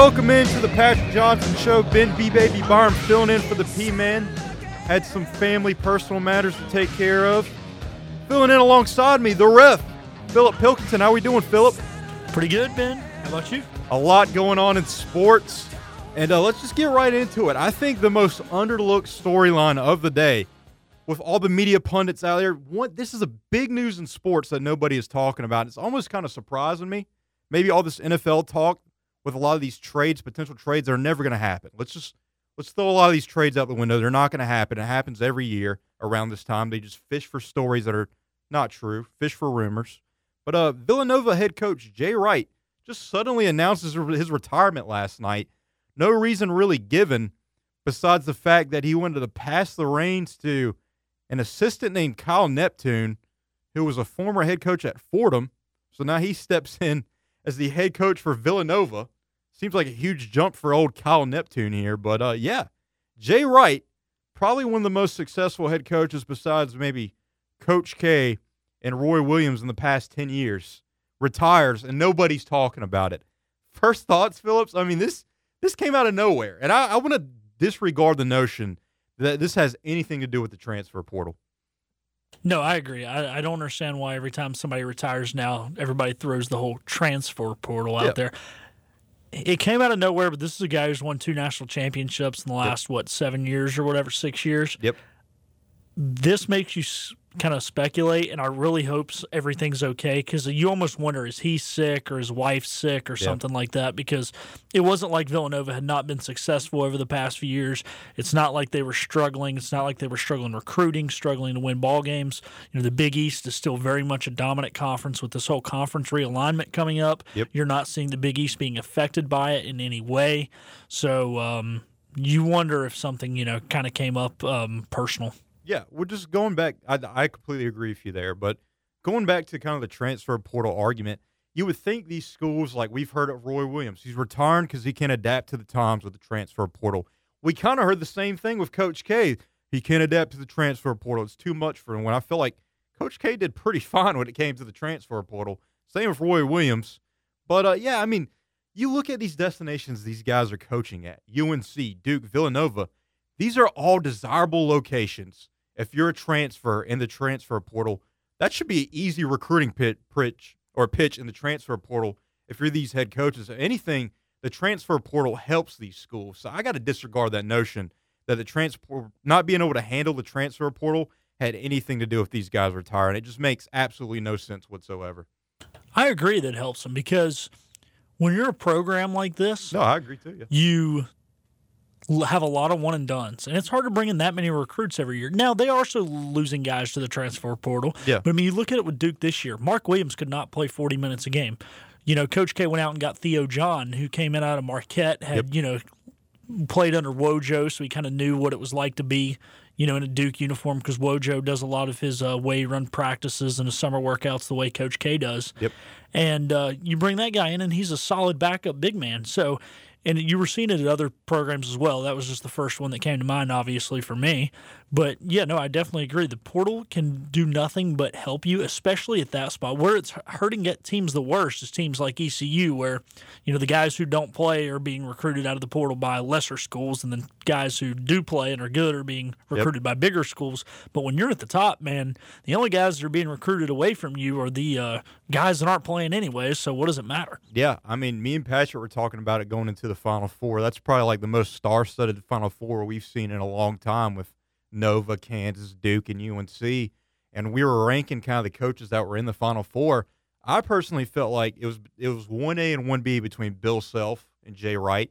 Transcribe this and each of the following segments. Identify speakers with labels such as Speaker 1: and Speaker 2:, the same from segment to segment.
Speaker 1: Welcome into the Patrick Johnson Show. Ben B. Baby Barn filling in for the P Man. Had some family personal matters to take care of. Filling in alongside me, the ref, Philip Pilkington. How are we doing, Philip?
Speaker 2: Pretty good, Ben. How about you?
Speaker 1: A lot going on in sports. And uh, let's just get right into it. I think the most underlooked storyline of the day, with all the media pundits out there, one, this is a big news in sports that nobody is talking about. It's almost kind of surprising me. Maybe all this NFL talk with a lot of these trades, potential trades that are never going to happen. Let's just let's throw a lot of these trades out the window. They're not going to happen. It happens every year around this time. They just fish for stories that are not true, fish for rumors. But uh, Villanova head coach Jay Wright just suddenly announces his retirement last night. No reason really given, besides the fact that he wanted to pass the reins to an assistant named Kyle Neptune, who was a former head coach at Fordham. So now he steps in as the head coach for Villanova. Seems like a huge jump for old Kyle Neptune here, but uh, yeah, Jay Wright, probably one of the most successful head coaches besides maybe Coach K and Roy Williams in the past 10 years, retires and nobody's talking about it. First thoughts, Phillips? I mean, this this came out of nowhere, and I, I want to disregard the notion that this has anything to do with the transfer portal.
Speaker 2: No, I agree. I, I don't understand why every time somebody retires now, everybody throws the whole transfer portal out
Speaker 1: Yeah.
Speaker 2: there. It came out of nowhere, but this is a guy who's won two national championships in the last, what, seven years or whatever, six years.
Speaker 1: Yep.
Speaker 2: This makes you kind of speculate, and I really hope everything's okay because you almost wonder is he sick or his wife sick or
Speaker 1: Yeah.
Speaker 2: something like that because it wasn't like Villanova had not been successful over the past few years. It's not like they were struggling. It's not like they were struggling recruiting, struggling to win ball games. You know, the Big East is still very much a dominant conference with this whole conference realignment coming up.
Speaker 1: Yep.
Speaker 2: You're not seeing the Big East being affected by it in any way. So um, you wonder if something, you know, kind of came up um, personal.
Speaker 1: Yeah, we're just going back. I, I completely agree with you there, but going back to kind of the transfer portal argument, you would think these schools, like we've heard of Roy Williams, he's retiring because he can't adapt to the times with the transfer portal. We kind of heard the same thing with Coach K. He can't adapt to the transfer portal. It's too much for him. When I feel like Coach K did pretty fine when it came to the transfer portal. Same with Roy Williams. But uh, yeah, I mean, you look at these destinations these guys are coaching at UNC, Duke, Villanova. These are all desirable locations. If you're a transfer in the transfer portal, that should be an easy recruiting pit, pitch or pitch in the transfer portal. If you're these head coaches, if anything, the transfer portal helps these schools. So I got to disregard that notion that the transfer not being able to handle the transfer portal had anything to do with these guys retiring. It just makes absolutely no sense whatsoever.
Speaker 2: I agree that helps them because when you're a program like this,
Speaker 1: No, I agree too. Yeah.
Speaker 2: you have a lot of one and dones, and it's hard to bring in that many recruits every year. Now they are still losing guys to the transfer portal.
Speaker 1: Yeah.
Speaker 2: but I mean, you look at it with Duke this year. Mark Williams could not play 40 minutes a game. You know, Coach K went out and got Theo John, who came in out of Marquette, had
Speaker 1: Yep.
Speaker 2: you know played under Wojo, so he kind of knew what it was like to be, you know, in a Duke uniform because Wojo does a lot of his uh, way run practices and his summer workouts the way Coach K does.
Speaker 1: Yep.
Speaker 2: And uh, you bring that guy in, and he's a solid backup big man. So, and you were seeing it at other programs as well. That was just the first one that came to mind, obviously, for me. But yeah, no, I definitely agree. The portal can do nothing but help you, especially at that spot. Where it's hurting at teams the worst is teams like ECU, where you know the guys who don't play are being recruited out of the portal by lesser schools, and then guys who do play and are good are being recruited by bigger schools. But when you're at the top, man, the only guys that are being recruited away from you are the uh, guys that aren't playing anyway. So what does it matter?
Speaker 1: Yeah, I mean, me and Patrick were talking about it going into the Final Four. That's probably like the most star-studded Final Four we've seen in a long time with Nova, Kansas, Duke, and UNC. And we were ranking kind of the coaches that were in the Final Four. I personally felt like it was it was one A and one B between Bill Self and Jay Wright.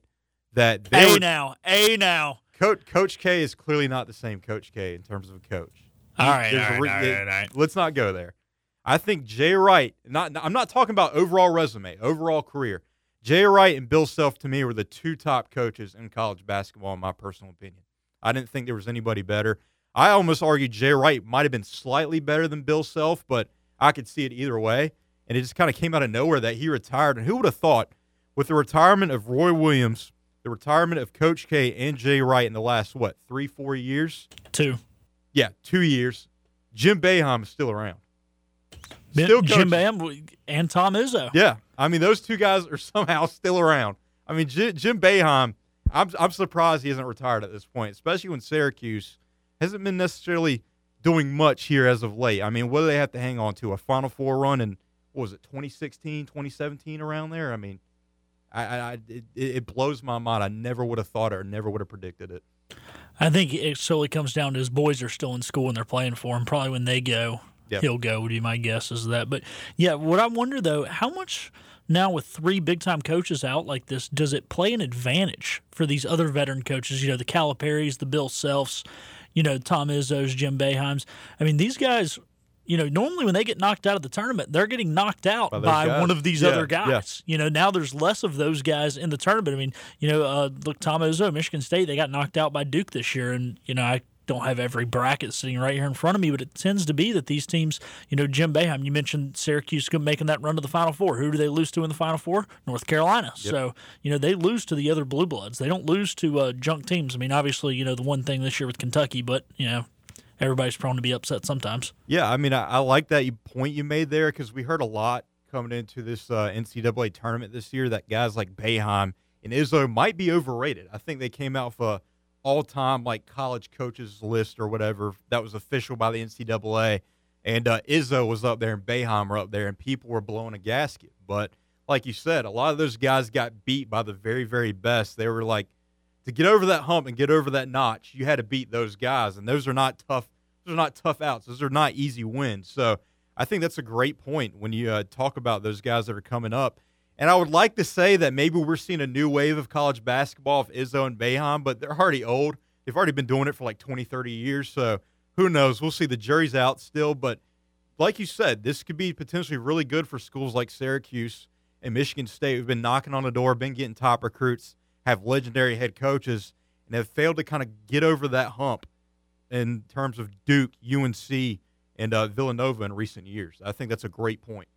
Speaker 1: That they
Speaker 2: A
Speaker 1: were,
Speaker 2: now, A now.
Speaker 1: Coach Coach K is clearly not the same Coach K in terms of a coach.
Speaker 2: All right, all right,
Speaker 1: re-
Speaker 2: all right, all right.
Speaker 1: Let's not go there. I think Jay Wright. Not I'm not talking about overall resume, overall career. Jay Wright and Bill Self to me were the two top coaches in college basketball, in my personal opinion. I didn't think there was anybody better. I almost argue Jay Wright might have been slightly better than Bill Self, but I could see it either way. And it just kind of came out of nowhere that he retired. And who would have thought, with the retirement of Roy Williams, the retirement of Coach K and Jay Wright in the last what three, four years?
Speaker 2: Two.
Speaker 1: Yeah, two years. Jim Boeheim is still around.
Speaker 2: Ben-
Speaker 1: Still
Speaker 2: Jim
Speaker 1: coaching.
Speaker 2: And Tom Izzo.
Speaker 1: Yeah, I mean those two guys are somehow still around. I mean Jim, Jim Boeheim, I'm I'm surprised he isn't retired at this point, especially when Syracuse hasn't been necessarily doing much here as of late. I mean, what do they have to hang on to? A Final Four run in what was it 2016, 2017 around there? I mean, I, I it, it blows my mind. I never would have thought it or never would have predicted it.
Speaker 2: I think it solely comes down to his boys are still in school and they're playing for him. Probably when they go,
Speaker 1: Yep.
Speaker 2: he'll go. Would be my guess is that. But yeah, what I wonder though, how much now with three big time coaches out like this, does it play an advantage for these other veteran coaches? You know, the Caliparis, the Bill Selfs, you know, Tom Izzo's, Jim Boeheims. I mean, these guys. You know, normally when they get knocked out of the tournament, they're getting knocked out
Speaker 1: By
Speaker 2: by one of these
Speaker 1: Yeah,
Speaker 2: other
Speaker 1: yeah.
Speaker 2: guys. You know, now there's less of those guys in the tournament. I mean, you know, uh, look, Tom Izzo, Michigan State, they got knocked out by Duke this year, and you know, I don't have every bracket sitting right here in front of me, but it tends to be that these teams, you know, Jim Boeheim, you mentioned Syracuse making that run to the Final Four. Who do they lose to in the Final Four? North Carolina. So, you know, they lose to the other blue bloods. They don't lose to uh, junk teams. I mean, obviously, you know, the one thing this year with Kentucky, but you know, everybody's prone to be upset sometimes.
Speaker 1: Yeah, I mean, I, I like that point you made there because we heard a lot coming into this uh, NCAA tournament this year that guys like Boeheim and Izzo might be overrated. I think they came out for a all-time like college coaches list or whatever that was official by the NCAA, and uh, Izzo was up there and Boeheim were up there, and people were blowing a gasket. But like you said, a lot of those guys got beat by the very, very best. They were like to get over that hump and get over that notch, you had to beat those guys, and those are not tough. Those are not tough outs. Those are not easy wins. So I think that's a great point when you uh, talk about those guys that are coming up. And I would like to say that maybe we're seeing a new wave of college basketball of Izzo and Boeheim, but they're already old. They've already been doing it for like 20, 30 years. So who knows? We'll see. The jury's out still. But like you said, this could be potentially really good for schools like Syracuse and Michigan State who've been knocking on the door, been getting top recruits, have legendary head coaches, and have failed to kind of get over that hump in terms of Duke, UNC, and uh, Villanova in recent years. I think that's a great point.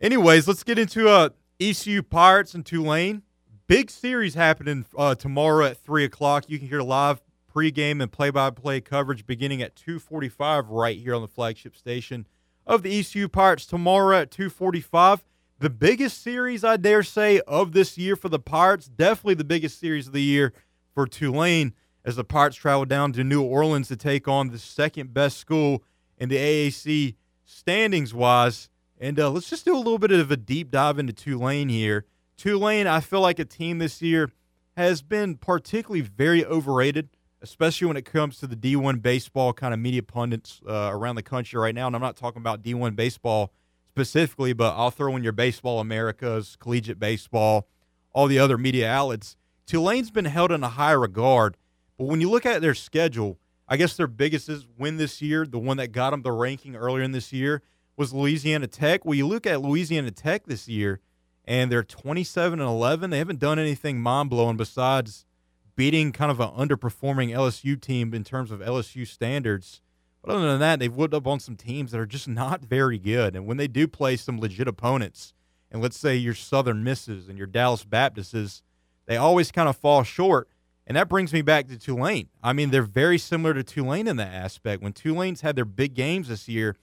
Speaker 1: Anyways, let's get into uh, ECU Pirates and Tulane. Big series happening uh, tomorrow at three o'clock. You can hear live pregame and play-by-play coverage beginning at two forty-five right here on the flagship station of the ECU Pirates tomorrow at two forty-five. The biggest series, I dare say, of this year for the Pirates. Definitely the biggest series of the year for Tulane as the Pirates travel down to New Orleans to take on the second best school in the AAC standings wise. And uh, let's just do a little bit of a deep dive into Tulane here. Tulane, I feel like a team this year has been particularly very overrated, especially when it comes to the D1 baseball kind of media pundits uh, around the country right now. And I'm not talking about D1 baseball specifically, but I'll throw in your Baseball Americas, collegiate baseball, all the other media outlets. Tulane's been held in a high regard, but when you look at their schedule, I guess their biggest win this year, the one that got them the ranking earlier in this year, was Louisiana Tech. Well, you look at Louisiana Tech this year, and they're 27 and 11. They haven't done anything mind blowing besides beating kind of an underperforming LSU team in terms of LSU standards. But other than that, they've whipped up on some teams that are just not very good. And when they do play some legit opponents, and let's say your Southern Misses and your Dallas Baptists, they always kind of fall short. And that brings me back to Tulane. I mean, they're very similar to Tulane in that aspect. When Tulane's had their big games this year,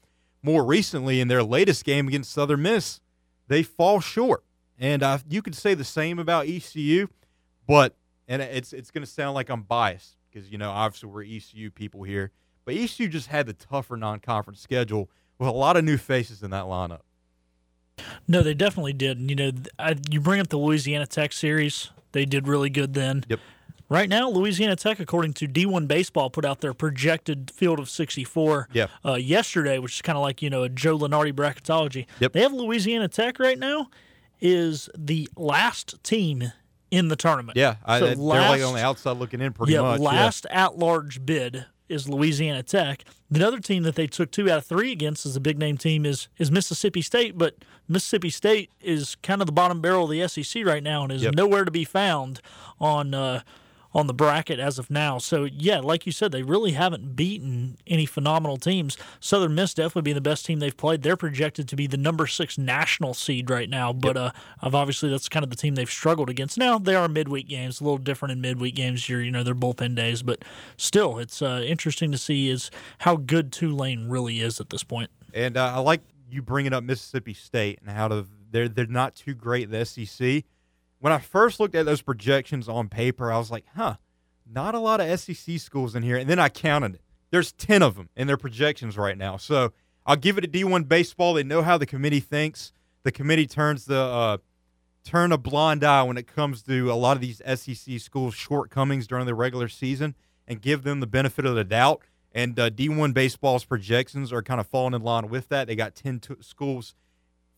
Speaker 1: more recently in their latest game against Southern Miss, they fall short. And uh, you could say the same about ECU, but and it's it's going to sound like I'm biased because you know obviously we're ECU people here, but ECU just had the tougher non-conference schedule with a lot of new faces in that lineup.
Speaker 2: No, they definitely did. And, you know, I, you bring up the Louisiana Tech series. They did really good then.
Speaker 1: Yep.
Speaker 2: Right now, Louisiana Tech, according to D1 Baseball, put out their projected field of 64
Speaker 1: Yeah.
Speaker 2: uh, yesterday, which is kind of like, you know, a Joe Lunardi bracketology.
Speaker 1: Yep.
Speaker 2: They have Louisiana Tech right now is the last team in the tournament.
Speaker 1: Yeah, I,
Speaker 2: So
Speaker 1: they're like on the outside looking in pretty much.
Speaker 2: yeah,
Speaker 1: much.
Speaker 2: last at large bid is Louisiana Tech. The other team that they took two out of three against as a big name team is is Mississippi State, but Mississippi State is kind of the bottom barrel of the SEC right now and is
Speaker 1: Yep.
Speaker 2: nowhere to be found on uh, on the bracket as of now. So yeah, like you said, they really haven't beaten any phenomenal teams. Southern Miss definitely being the best team they've played. They're projected to be the number six national seed right now, but uh, obviously that's kind of the team they've struggled against. Now they are midweek games, a little different in midweek games. You're you know they're bullpen days, but still, it's uh, interesting to see is how good Tulane really is at this point.
Speaker 1: And uh, I like you bringing up Mississippi State and how to, they're they're not too great in the SEC. When I first looked at those projections on paper, I was like, huh, not a lot of SEC schools in here. And then I counted it. There's 10 of them in their projections right now. So I'll give it to D1 baseball. They know how the committee thinks. The committee turns the uh, turn a blind eye when it comes to a lot of these SEC schools' shortcomings during the regular season and give them the benefit of the doubt. And uh, D1 baseball's projections are kind of falling in line with that. They got 10 t- schools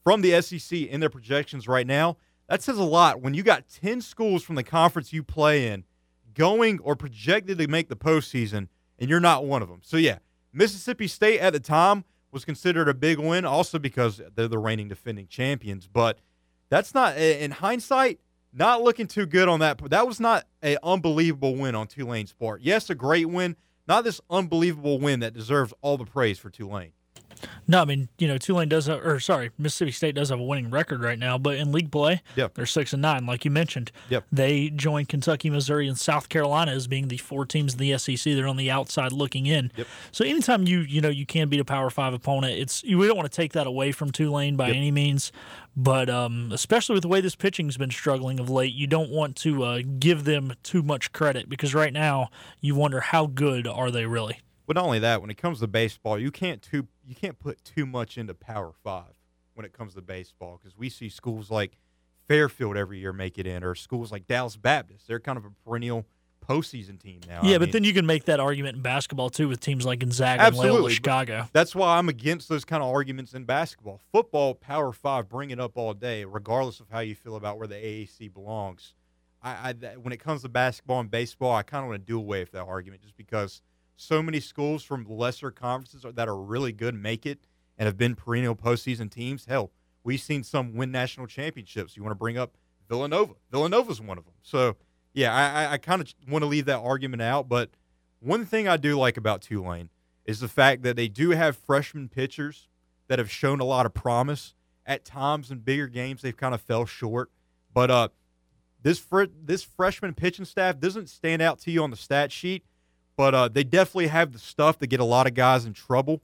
Speaker 1: from the SEC in their projections right now. That says a lot. When you got 10 schools from the conference you play in going or projected to make the postseason, and you're not one of them. So, yeah, Mississippi State at the time was considered a big win, also because they're the reigning defending champions. But that's not, in hindsight, not looking too good on that. That was not an unbelievable win on Tulane's part. Yes, a great win, not this unbelievable win that deserves all the praise for Tulane.
Speaker 2: No, I mean, you know, Tulane does, have, or sorry, Mississippi State does have a winning record right now, but in league play,
Speaker 1: Yep.
Speaker 2: they're six and nine, like you mentioned.
Speaker 1: Yep.
Speaker 2: They joined Kentucky, Missouri, and South Carolina as being the four teams in the SEC. They're on the outside looking in.
Speaker 1: Yep.
Speaker 2: So anytime you you know you can beat a Power Five opponent, it's you, we don't want to take that away from Tulane by any means, but um, especially with the way this pitching's been struggling of late, you don't want to uh, give them too much credit because right now you wonder how good are they really.
Speaker 1: But not only that, when it comes to baseball, you can't too you can't put too much into Power Five when it comes to baseball because we see schools like Fairfield every year make it in, or schools like Dallas Baptist. They're kind of a perennial postseason team now.
Speaker 2: Yeah,
Speaker 1: I
Speaker 2: but
Speaker 1: mean,
Speaker 2: then you can make that argument in basketball too with teams like Gonzaga and Loyola
Speaker 1: Absolutely,
Speaker 2: Chicago.
Speaker 1: that's why I'm against those kind of arguments in basketball. Football, Power Five, bring it up all day, regardless of how you feel about where the AAC belongs. I, I when it comes to basketball and baseball, I kind of want to do away with that argument just because so many schools from lesser conferences that are really good make it and have been perennial postseason teams. Hell, we've seen some win national championships. You want to bring up Villanova? Villanova's one of them. So yeah, I, I, I kind of want to leave that argument out. But one thing I do like about Tulane is the fact that they do have freshman pitchers that have shown a lot of promise. At times in bigger games, they've kind of fell short. But uh, this fr- this freshman pitching staff doesn't stand out to you on the stat sheet, but uh, they definitely have the stuff to get a lot of guys in trouble.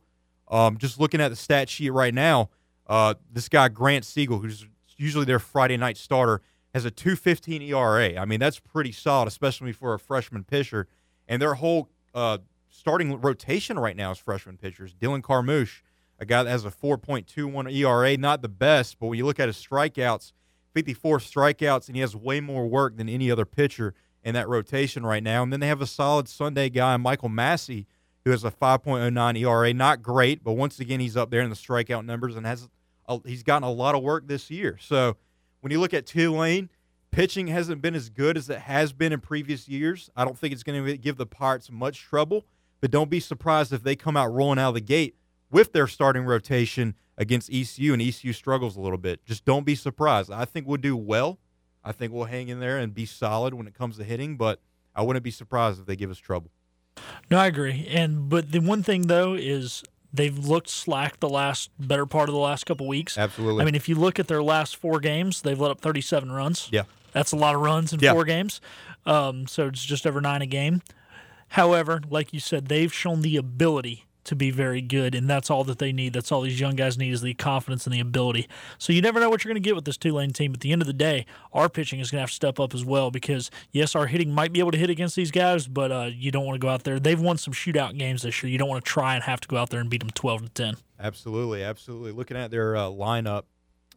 Speaker 1: Um, just looking at the stat sheet right now, uh, this guy Grant Siegel, who's usually their Friday night starter, has a 2.15 ERA. I mean, that's pretty solid, especially for a freshman pitcher. And their whole uh, starting rotation right now is freshman pitchers. Dylan Carmouche, a guy that has a 4.21 ERA, not the best, but when you look at his strikeouts, 54 strikeouts, and he has way more work than any other pitcher in that rotation right now. And then they have a solid Sunday guy, Michael Massey, who has a 5.09 ERA. Not great, but once again, he's up there in the strikeout numbers and has a, he's gotten a lot of work this year. So when you look at Tulane, pitching hasn't been as good as it has been in previous years. I don't think it's going to give the Pirates much trouble, but don't be surprised if they come out rolling out of the gate with their starting rotation against ECU and ECU struggles a little bit. Just don't be surprised. I think we'll do well. I think we'll hang in there and be solid when it comes to hitting, but I wouldn't be surprised if they give us trouble.
Speaker 2: No, I agree. And but the one thing though is they've looked slack the last better part of the last couple weeks.
Speaker 1: Absolutely.
Speaker 2: I mean, if you look at their last four games, they've let up 37 runs.
Speaker 1: Yeah.
Speaker 2: That's a lot of runs in
Speaker 1: Yeah.
Speaker 2: four games. Um, so it's just over nine a game. However, like you said, they've shown the ability to be very good, and that's all that they need. That's all these young guys need is the confidence and the ability. So you never know what you're going to get with this Tulane team. But at the end of the day, our pitching is going to have to step up as well because yes, our hitting might be able to hit against these guys, but uh, you don't want to go out there. They've won some shootout games this year. You don't want to try and have to go out there and beat them 12 to 10.
Speaker 1: Absolutely, absolutely. Looking at their uh, lineup,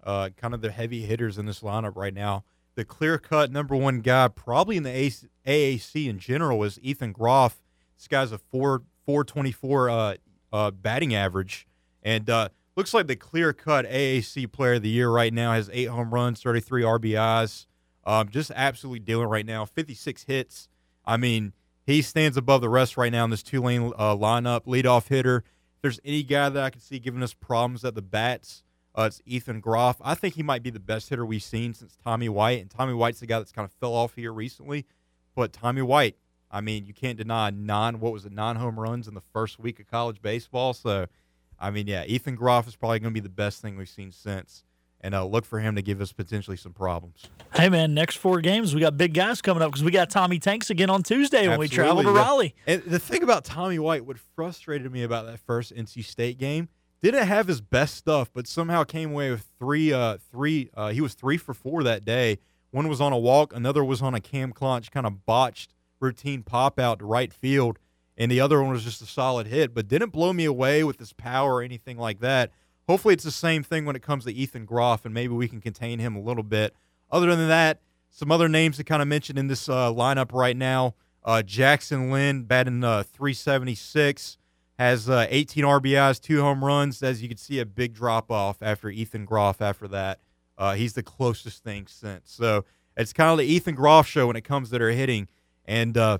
Speaker 1: uh, kind of the heavy hitters in this lineup right now. the clear cut number one guy, probably in the AAC in general, is Ethan Groff. This guy's a four four twenty four uh, uh, batting average, and uh, looks like the clear cut AAC player of the year right now. Has eight home runs, thirty three RBIs. Um, just absolutely dealing right now. Fifty six hits. I mean, he stands above the rest right now in this Tulane uh, lineup. Leadoff hitter. If there's any guy that I can see giving us problems at the bats, uh, it's Ethan Groff. I think he might be the best hitter we've seen since Tommy White, and Tommy White's the guy that's kind of fell off here recently. But Tommy White, I mean, you can't deny non what was it? Nine home runs in the first week of college baseball. So, I mean, yeah, Ethan Groff is probably going to be the best thing we've seen since. And uh, look for him to give us potentially some problems.
Speaker 2: Hey man, next four games we got big guys coming up because we got Tommy Tanks again on Tuesday when we travel to
Speaker 1: yeah.
Speaker 2: Raleigh.
Speaker 1: And the thing about Tommy White, what frustrated me about that first NC State game, didn't have his best stuff, but somehow came away with three. Uh, three. Uh, he was three for four that day. One was on a walk, another was on a Cam Clonch kind of botched routine pop out to right field, and the other one was just a solid hit, but didn't blow me away with his power or anything like that. Hopefully, it's the same thing when it comes to Ethan Groff, and maybe we can contain him a little bit. Other than that, some other names to kind of mention in this uh, lineup right now. Uh, Jackson Lynn batting uh, 376 has uh, 18 RBIs, two home runs. As you can see, a big drop off after Ethan Groff. After that, uh, he's the closest thing since. So it's kind of the Ethan Groff show when it comes to their hitting. And uh,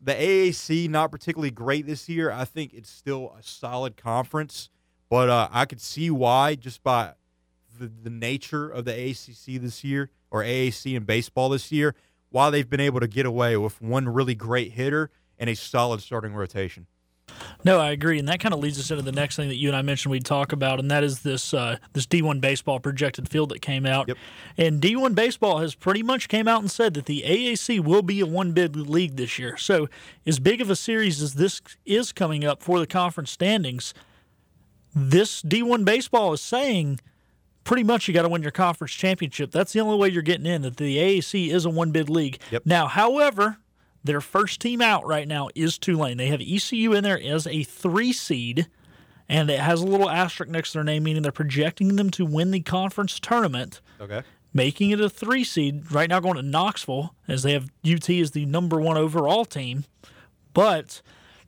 Speaker 1: the AAC not particularly great this year. I think it's still a solid conference, but uh, I could see why just by the, the nature of the ACC this year or AAC in baseball this year, why they've been able to get away with one really great hitter and a solid starting rotation.
Speaker 2: No, I agree, and that kind of leads us into the next thing that you and I mentioned we'd talk about, and that is this uh, this D1 baseball projected field that came out.
Speaker 1: Yep.
Speaker 2: And D1 baseball has pretty much came out and said that the AAC will be a one bid league this year. So, as big of a series as this is coming up for the conference standings, this D1 baseball is saying pretty much you got to win your conference championship. That's the only way you're getting in. That the AAC is a one bid league.
Speaker 1: Yep.
Speaker 2: Now, however, their first team out right now is Tulane. They have ECU in there as a three seed, and it has a little asterisk next to their name, meaning they're projecting them to win the conference tournament,
Speaker 1: Okay.
Speaker 2: making it a three seed. Right now, going to Knoxville as they have UT as the number one overall team, but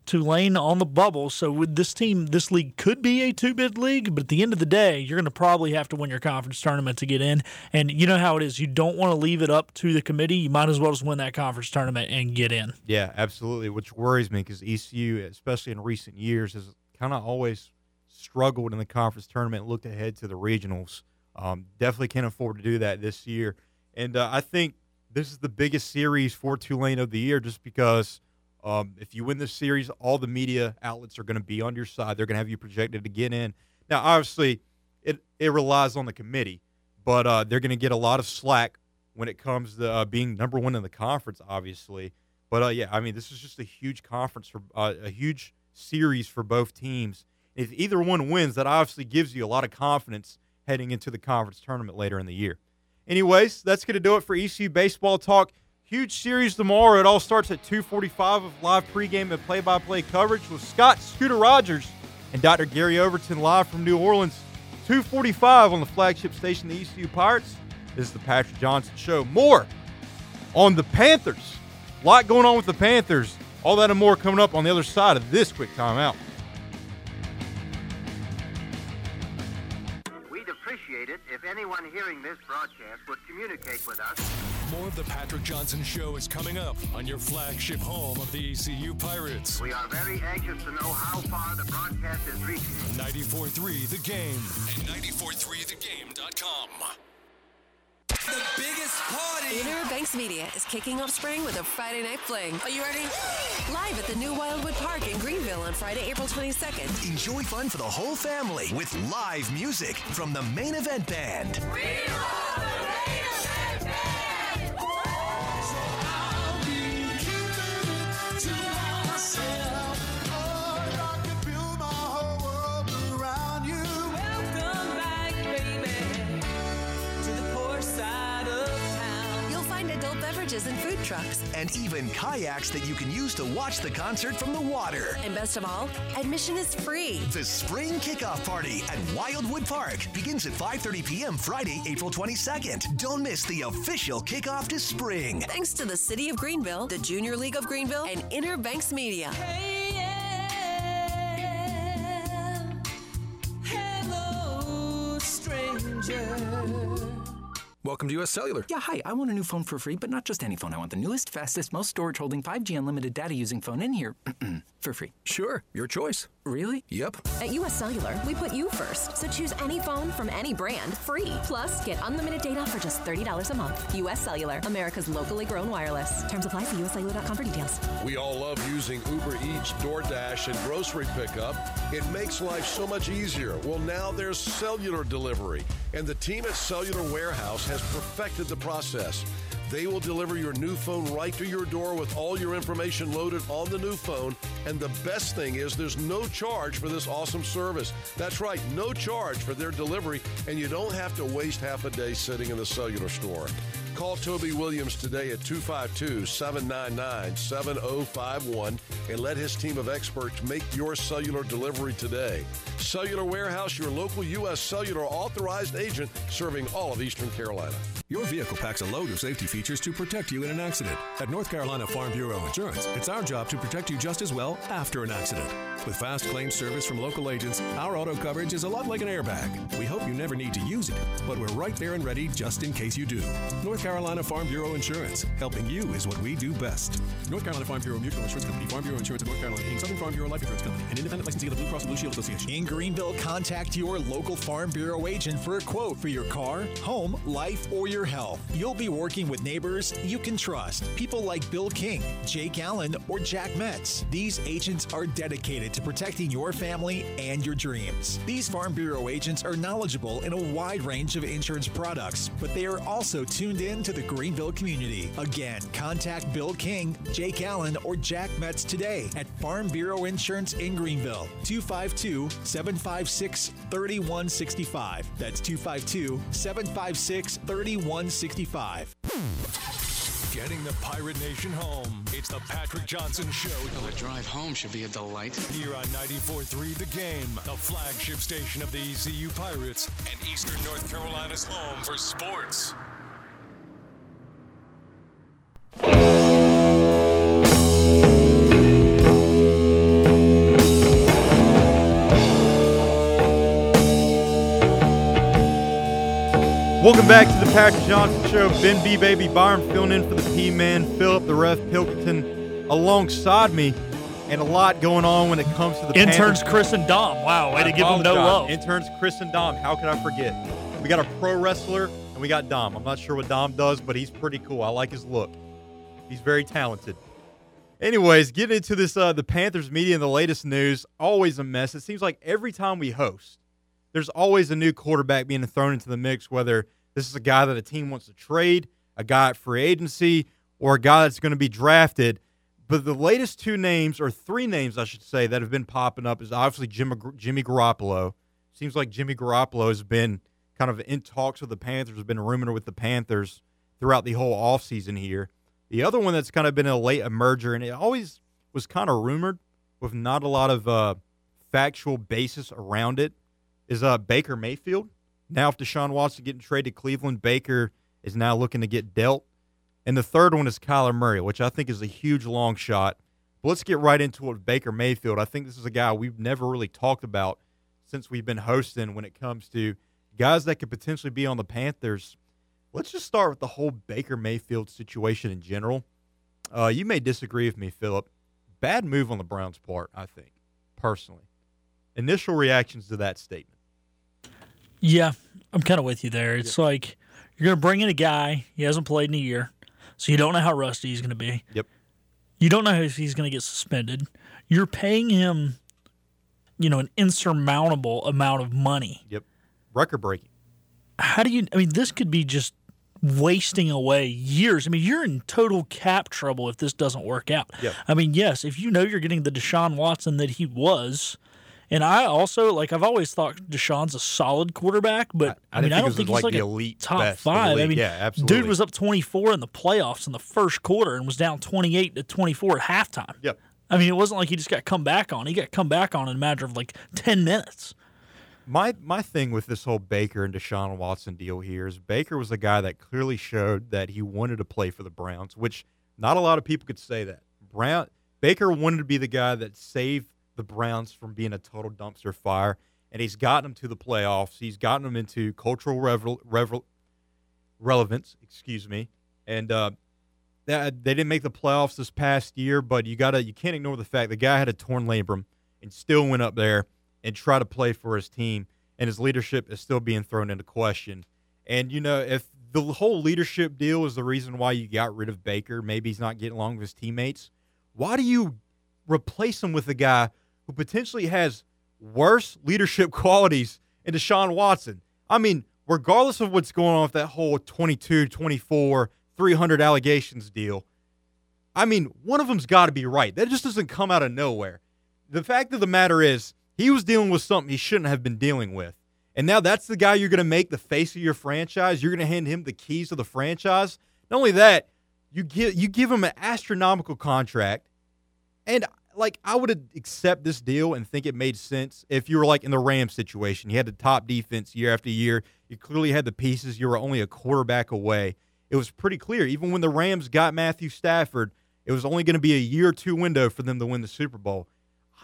Speaker 2: Tulane on the bubble. So with this team, this league could be a two bid league, but at the end of the day, you're going to probably have to win your conference tournament to get in. And you know how it is. You don't want to leave it up to the committee. You might as well just win that conference tournament and get in.
Speaker 1: Yeah, absolutely. Which worries me because ECU, especially in recent years, has kind of always struggled in the conference tournament, looked ahead to the regionals. Um, definitely can't afford to do that this year. And uh, I think this is the biggest series for Tulane of the year just because um, if you win this series, all the media outlets are going to be on your side. They're going to have you projected to get in. Now, obviously, it, it relies on the committee, but uh, they're going to get a lot of slack when it comes to uh, being number one in the conference, obviously. But uh, yeah, I mean, this is just a huge conference for uh, a huge series for both teams. If either one wins, that obviously gives you a lot of confidence heading into the conference tournament later in the year. Anyways, that's going to do it for ECU baseball talk. Huge series tomorrow. It all starts at 2:45 of live pregame and play-by-play coverage with Scott Scooter Rogers and Dr. Gary Overton live from New Orleans. 2:45 on the flagship station, the ECU Pirates. This is the Patrick Johnson Show. More on the Panthers. A lot going on with the Panthers. All that and more coming up on the other side of this quick timeout.
Speaker 3: Anyone hearing this broadcast would communicate with us.
Speaker 4: More of the Patrick Johnson Show is coming up on your flagship home of the ECU Pirates.
Speaker 3: We are very anxious to know how far the broadcast is reaching.
Speaker 4: 94.3 The Game and 94.3thegame.com.
Speaker 5: The biggest party.
Speaker 6: Inner Banks Media is kicking off spring with a Friday night fling. Are you ready? Live at the new Wildwood Park in Greenville on Friday, April 22nd.
Speaker 5: Enjoy fun for the whole family with live music from the main event band.
Speaker 6: You'll find adult beverages beverages and food trucks.
Speaker 5: and even kayaks that you can use to watch the concert from the water.
Speaker 6: And best of all, admission is free.
Speaker 5: The spring kickoff party at Wildwood Park begins at 5:30 p.m. Friday, April 22nd. Don't miss the official kickoff to spring.
Speaker 6: Thanks to the City of Greenville, the Junior League of Greenville, and Inner Banks Media.
Speaker 7: Welcome to US Cellular.
Speaker 8: Yeah, hi. I want a new phone for free, but not just any phone. I want the newest, fastest, most storage holding 5G unlimited data using phone in here for free.
Speaker 7: Sure, your choice.
Speaker 8: Really?
Speaker 7: Yep.
Speaker 9: At US Cellular, we put you first. So choose any phone from any brand free. Plus, get unlimited data for just $30 a month. US Cellular, America's locally grown wireless. Terms apply. See uscellular.com for details.
Speaker 10: We all love using Uber Eats, DoorDash, and grocery pickup. It makes life so much easier. Well, now there's cellular delivery, and the team at Cellular Warehouse has perfected the process. They will deliver your new phone right to your door with all your information loaded on the new phone. And the best thing is, there's no charge for this awesome service. That's right, no charge for their delivery, and you don't have to waste half a day sitting in the cellular store. Call Toby Williams today at 252 799 7051 and let his team of experts make your cellular delivery today. Cellular Warehouse, your local U.S. cellular authorized agent serving all of Eastern Carolina.
Speaker 4: Your vehicle packs a load of safety features to protect you in an accident. At North Carolina Farm Bureau Insurance, it's our job to protect you just as well after an accident. With fast claim service from local agents, our auto coverage is a lot like an airbag. We hope you never need to use it, but we're right there and ready just in case you do. North Carolina Farm Bureau Insurance, helping you is what we do best. North Carolina Farm Bureau Mutual Insurance Company, Farm Bureau Insurance of North Carolina, Inc., Southern Farm Bureau Life Insurance Company, an independent licensee of the Blue Cross Blue Shield Association.
Speaker 11: In Greenville, contact your local Farm Bureau agent for a quote for your car, home, life, or your health. You'll be working with neighbors you can trust. People like Bill King, Jake Allen, or Jack Metz. These agents are dedicated to protecting your family and your dreams. These Farm Bureau agents are knowledgeable in a wide range of insurance products, but they are also tuned in to the Greenville community. Again, contact Bill King, Jake Allen, or Jack Metz today at Farm Bureau Insurance in Greenville. 252 756 3165. That's 252 756 3165.
Speaker 4: Getting the Pirate Nation home. It's the Patrick Johnson Show.
Speaker 12: The drive home should be a delight.
Speaker 4: Here on 94.3 The Game, the flagship station of the ECU Pirates and Eastern North Carolina's home for sports.
Speaker 1: Welcome back to the Patrick Johnson Show. Ben B. Baby Byron filling in for the P Man, Philip the Ref Pilkington alongside me, and a lot going on when it comes to the
Speaker 2: Interns
Speaker 1: Panthers.
Speaker 2: Chris and Dom. Wow, way to give them no love.
Speaker 1: Interns Chris and Dom. How could I forget? We got a pro wrestler and we got Dom. I'm not sure what Dom does, but he's pretty cool. I like his look. He's very talented. Anyways, getting into this, uh, the Panthers media and the latest news, always a mess. It seems like every time we host, there's always a new quarterback being thrown into the mix, whether this is a guy that a team wants to trade, a guy at free agency, or a guy that's going to be drafted. But the latest two names, or three names, I should say, that have been popping up is obviously Jimmy, Jimmy Garoppolo. Seems like Jimmy Garoppolo has been kind of in talks with the Panthers, has been rumored with the Panthers throughout the whole offseason here. The other one that's kind of been a late emerger, and it always was kind of rumored with not a lot of uh, factual basis around it, is uh, Baker Mayfield. Now, if Deshaun Watson getting traded to Cleveland, Baker is now looking to get dealt. And the third one is Kyler Murray, which I think is a huge long shot. But let's get right into it with Baker Mayfield. I think this is a guy we've never really talked about since we've been hosting when it comes to guys that could potentially be on the Panthers. Let's just start with the whole Baker Mayfield situation in general. Uh, you may disagree with me, Philip. Bad move on the Browns' part, I think, personally. Initial reactions to that statement.
Speaker 2: Yeah, I'm kind of with you there. It's like you're going to bring in a guy he hasn't played in a year, so you don't know how rusty he's going to be.
Speaker 1: Yep.
Speaker 2: You don't know if he's going to get suspended. You're paying him, you know, an insurmountable amount of money.
Speaker 1: Yep. Record breaking.
Speaker 2: How do you? I mean, this could be just wasting away years. I mean, you're in total cap trouble if this doesn't work out.
Speaker 1: Yep.
Speaker 2: I mean, yes, if you know you're getting the Deshaun Watson that he was, And I also like I've always thought Deshaun's a solid quarterback, but
Speaker 1: I
Speaker 2: I, mean
Speaker 1: didn't
Speaker 2: I don't think he's like
Speaker 1: the
Speaker 2: a
Speaker 1: elite
Speaker 2: top
Speaker 1: the
Speaker 2: five. I mean,
Speaker 1: Yeah, absolutely.
Speaker 2: dude was up 24 in the playoffs in the first quarter and was down 28 to 24 at halftime.
Speaker 1: Yep.
Speaker 2: I mean, it wasn't like he just got come back on. He got come back on in a matter of like 10 minutes.
Speaker 1: My my thing with this whole Baker and Deshaun Watson deal here is Baker was a guy that clearly showed that he wanted to play for the Browns, which not a lot of people could say that. Brown Baker wanted to be the guy that saved the Browns from being a total dumpster fire, and he's gotten them to the playoffs. He's gotten them into cultural revel, revel, relevance, excuse me, and uh, that they didn't make the playoffs this past year. But you gotta you can't ignore the fact the guy had a torn labrum and still went up there and try to play for his team, and his leadership is still being thrown into question. And you know if the whole leadership deal is the reason why you got rid of Baker, maybe he's not getting along with his teammates. Why do you replace him with a guy who potentially has worse leadership qualities in Deshaun Watson? I mean, regardless of what's going on with that whole 22, 24, 300 allegations deal, I mean, one of them's got to be right. That just doesn't come out of nowhere. The fact of the matter is, he was dealing with something he shouldn't have been dealing with. And now that's the guy you're going to make the face of your franchise. You're going to hand him the keys to the franchise. Not only that, you give you give him an astronomical contract. And like I would accept this deal and think it made sense if you were like in the Rams situation. You had the top defense year after year. You clearly had the pieces. You were only a quarterback away. It was pretty clear. Even when the Rams got Matthew Stafford, it was only going to be a year or two window for them to win the Super Bowl.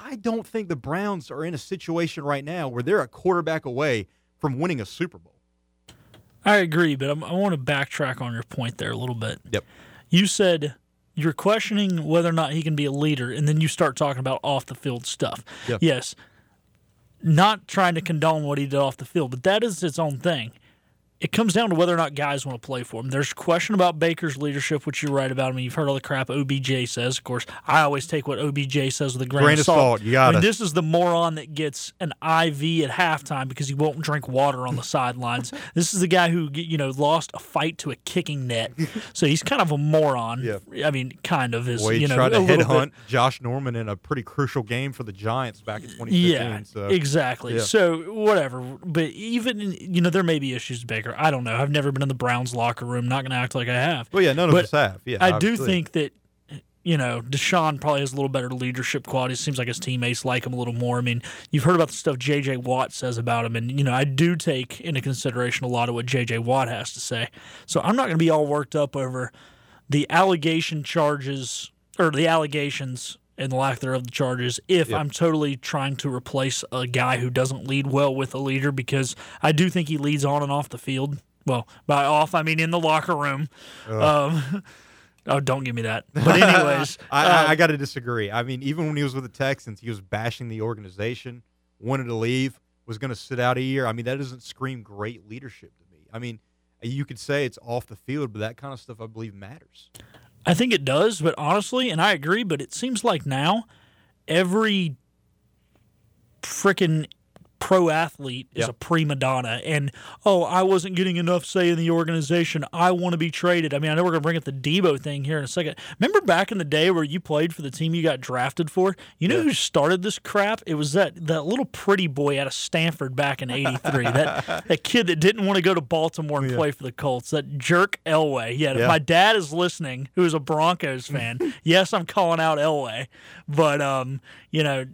Speaker 1: I don't think the Browns are in a situation right now where they're a quarterback away from winning a Super Bowl.
Speaker 2: I agree, but I'm, I want to backtrack on your point there a little bit.
Speaker 1: Yep.
Speaker 2: You said you're questioning whether or not he can be a leader, and then you start talking about off the field stuff.
Speaker 1: Yep.
Speaker 2: Yes, not trying to condone what he did off the field, but that is its own thing. It comes down to whether or not guys want to play for him. There's a question about Baker's leadership, which you're right about. I mean, you've heard all the crap OBJ says. Of course, I always take what OBJ says with a grain,
Speaker 1: Grain of salt, you gotta.
Speaker 2: I mean, this is the moron that gets an IV at halftime because he won't drink water on the sidelines. This is the guy who you know lost a fight to a kicking net, so he's kind of a moron.
Speaker 1: Yeah.
Speaker 2: I mean, kind of is.
Speaker 1: Boy, he
Speaker 2: you know,
Speaker 1: tried to headhunt Josh Norman in a pretty crucial game for the Giants back in 2015.
Speaker 2: Yeah,
Speaker 1: so.
Speaker 2: exactly.
Speaker 1: yeah.
Speaker 2: So whatever. But even you know, there may be issues with I don't know. I've never been in the Browns locker room. Not going to act like I have.
Speaker 1: Well, yeah, none of us have. Yeah,
Speaker 2: I do think that you know Deshaun probably has a little better leadership qualities. Seems like his teammates like him a little more. I mean, you've heard about the stuff J.J. Watt says about him, and you know I do take into consideration a lot of what J.J. Watt has to say. So I'm not going to be all worked up over the allegation charges or the allegations and the lack thereof the charges if
Speaker 1: Yep.
Speaker 2: I'm totally trying to replace a guy who doesn't lead well with a leader because I do think he leads on and off the field. Well, by off I mean in the locker room. Um, oh, don't give me that. But anyways,
Speaker 1: I,
Speaker 2: uh,
Speaker 1: I, I got to disagree. I mean, even when he was with the Texans, he was bashing the organization, wanted to leave, was going to sit out a year. I mean, that doesn't scream great leadership to me. I mean, you could say it's off the field, but that kind of stuff I believe matters.
Speaker 2: I think it does, but honestly, and I agree, but it seems like now every freaking pro athlete is
Speaker 1: Yeah.
Speaker 2: a prima donna. And oh i wasn't getting enough say in the organization. I want to be traded. I mean i know we're going to bring up the Deebo thing here in a second. Remember back in the day where you played for the team you got drafted for? You know who started this crap? It was that that little pretty boy out of stanford back in 83 that that kid that didn't want to go to baltimore and play for the colts that jerk elway. Yeah, if
Speaker 1: Yeah.
Speaker 2: my dad is listening who is a broncos fan yes i'm calling out elway. But um you know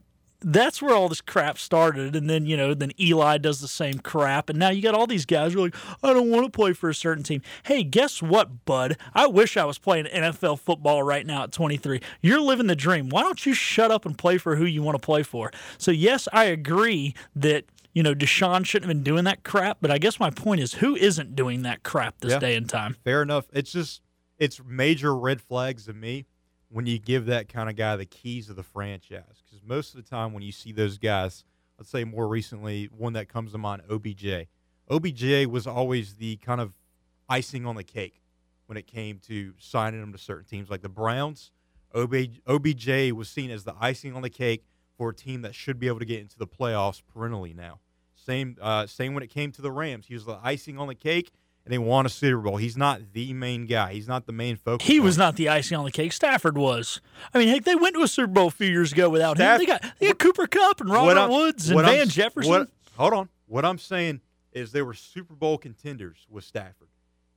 Speaker 2: that's where all this crap started. And then, you know, then Eli does the same crap. And now you got all these guys who are like, I don't want to play for a certain team. Hey, guess what, bud? I wish I was playing NFL football right now at 23. You're living the dream. Why don't you shut up and play for who you want to play for? So, yes, I agree that. You know, Deshaun shouldn't have been doing that crap, but I guess my point is who isn't doing that crap this
Speaker 1: Yeah.
Speaker 2: day and time?
Speaker 1: Fair enough. It's just it's major red flags to me when you give that kind of guy the keys of the franchise. Because most of the time when you see those guys, let's say more recently, one that comes to mind, OBJ. OBJ was always the kind of icing on the cake when it came to signing him to certain teams, like the Browns. OB, OBJ was seen as the icing on the cake for a team that should be able to get into the playoffs perennially now. Same, uh, same when it came to the Rams. He was the icing on the cake, and they won a Super Bowl. He's not the main guy. He's not the main focus.
Speaker 2: He
Speaker 1: point.
Speaker 2: was not the icing on the cake. Stafford was. I mean, heck, they went to a Super Bowl a few years ago without
Speaker 1: Staff-
Speaker 2: him. They got they got Cooper Kupp and Robert Woods and
Speaker 1: I'm
Speaker 2: Van Jefferson.
Speaker 1: what- hold on. What I'm saying is they were Super Bowl contenders with Stafford.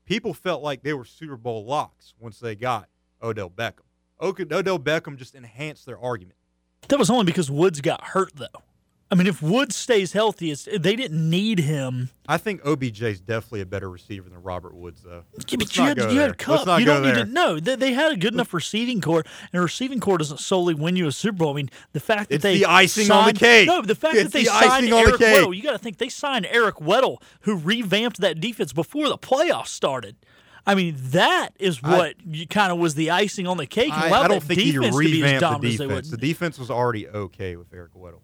Speaker 1: People felt like they were Super Bowl locks once they got Odell Beckham. Odell Beckham just enhanced their argument.
Speaker 2: That was only because Woods got hurt, though. I mean, if Woods stays healthy, it's, they didn't need him.
Speaker 1: I think OBJ is definitely a better receiver than Robert Woods, though.
Speaker 2: Yeah, but you had, you had
Speaker 1: Kupp.
Speaker 2: You don't need
Speaker 1: there.
Speaker 2: to. No, they, they had a good enough receiving corps, and a receiving corps doesn't solely win you a Super Bowl. I mean, the fact that
Speaker 1: It's
Speaker 2: they
Speaker 1: the icing on the
Speaker 2: signed-
Speaker 1: cake.
Speaker 2: No, the fact
Speaker 1: It's
Speaker 2: that they
Speaker 1: the
Speaker 2: signed
Speaker 1: the
Speaker 2: Eric
Speaker 1: cake.
Speaker 2: Weddle. You got to think they signed Eric Weddle, who revamped that defense before the playoffs started. I mean, that is what kind of was the icing on the cake.
Speaker 1: I, I don't think he
Speaker 2: defense to be as
Speaker 1: revamped the
Speaker 2: dominant as they
Speaker 1: defense. The defense was already okay with Eric Weddle.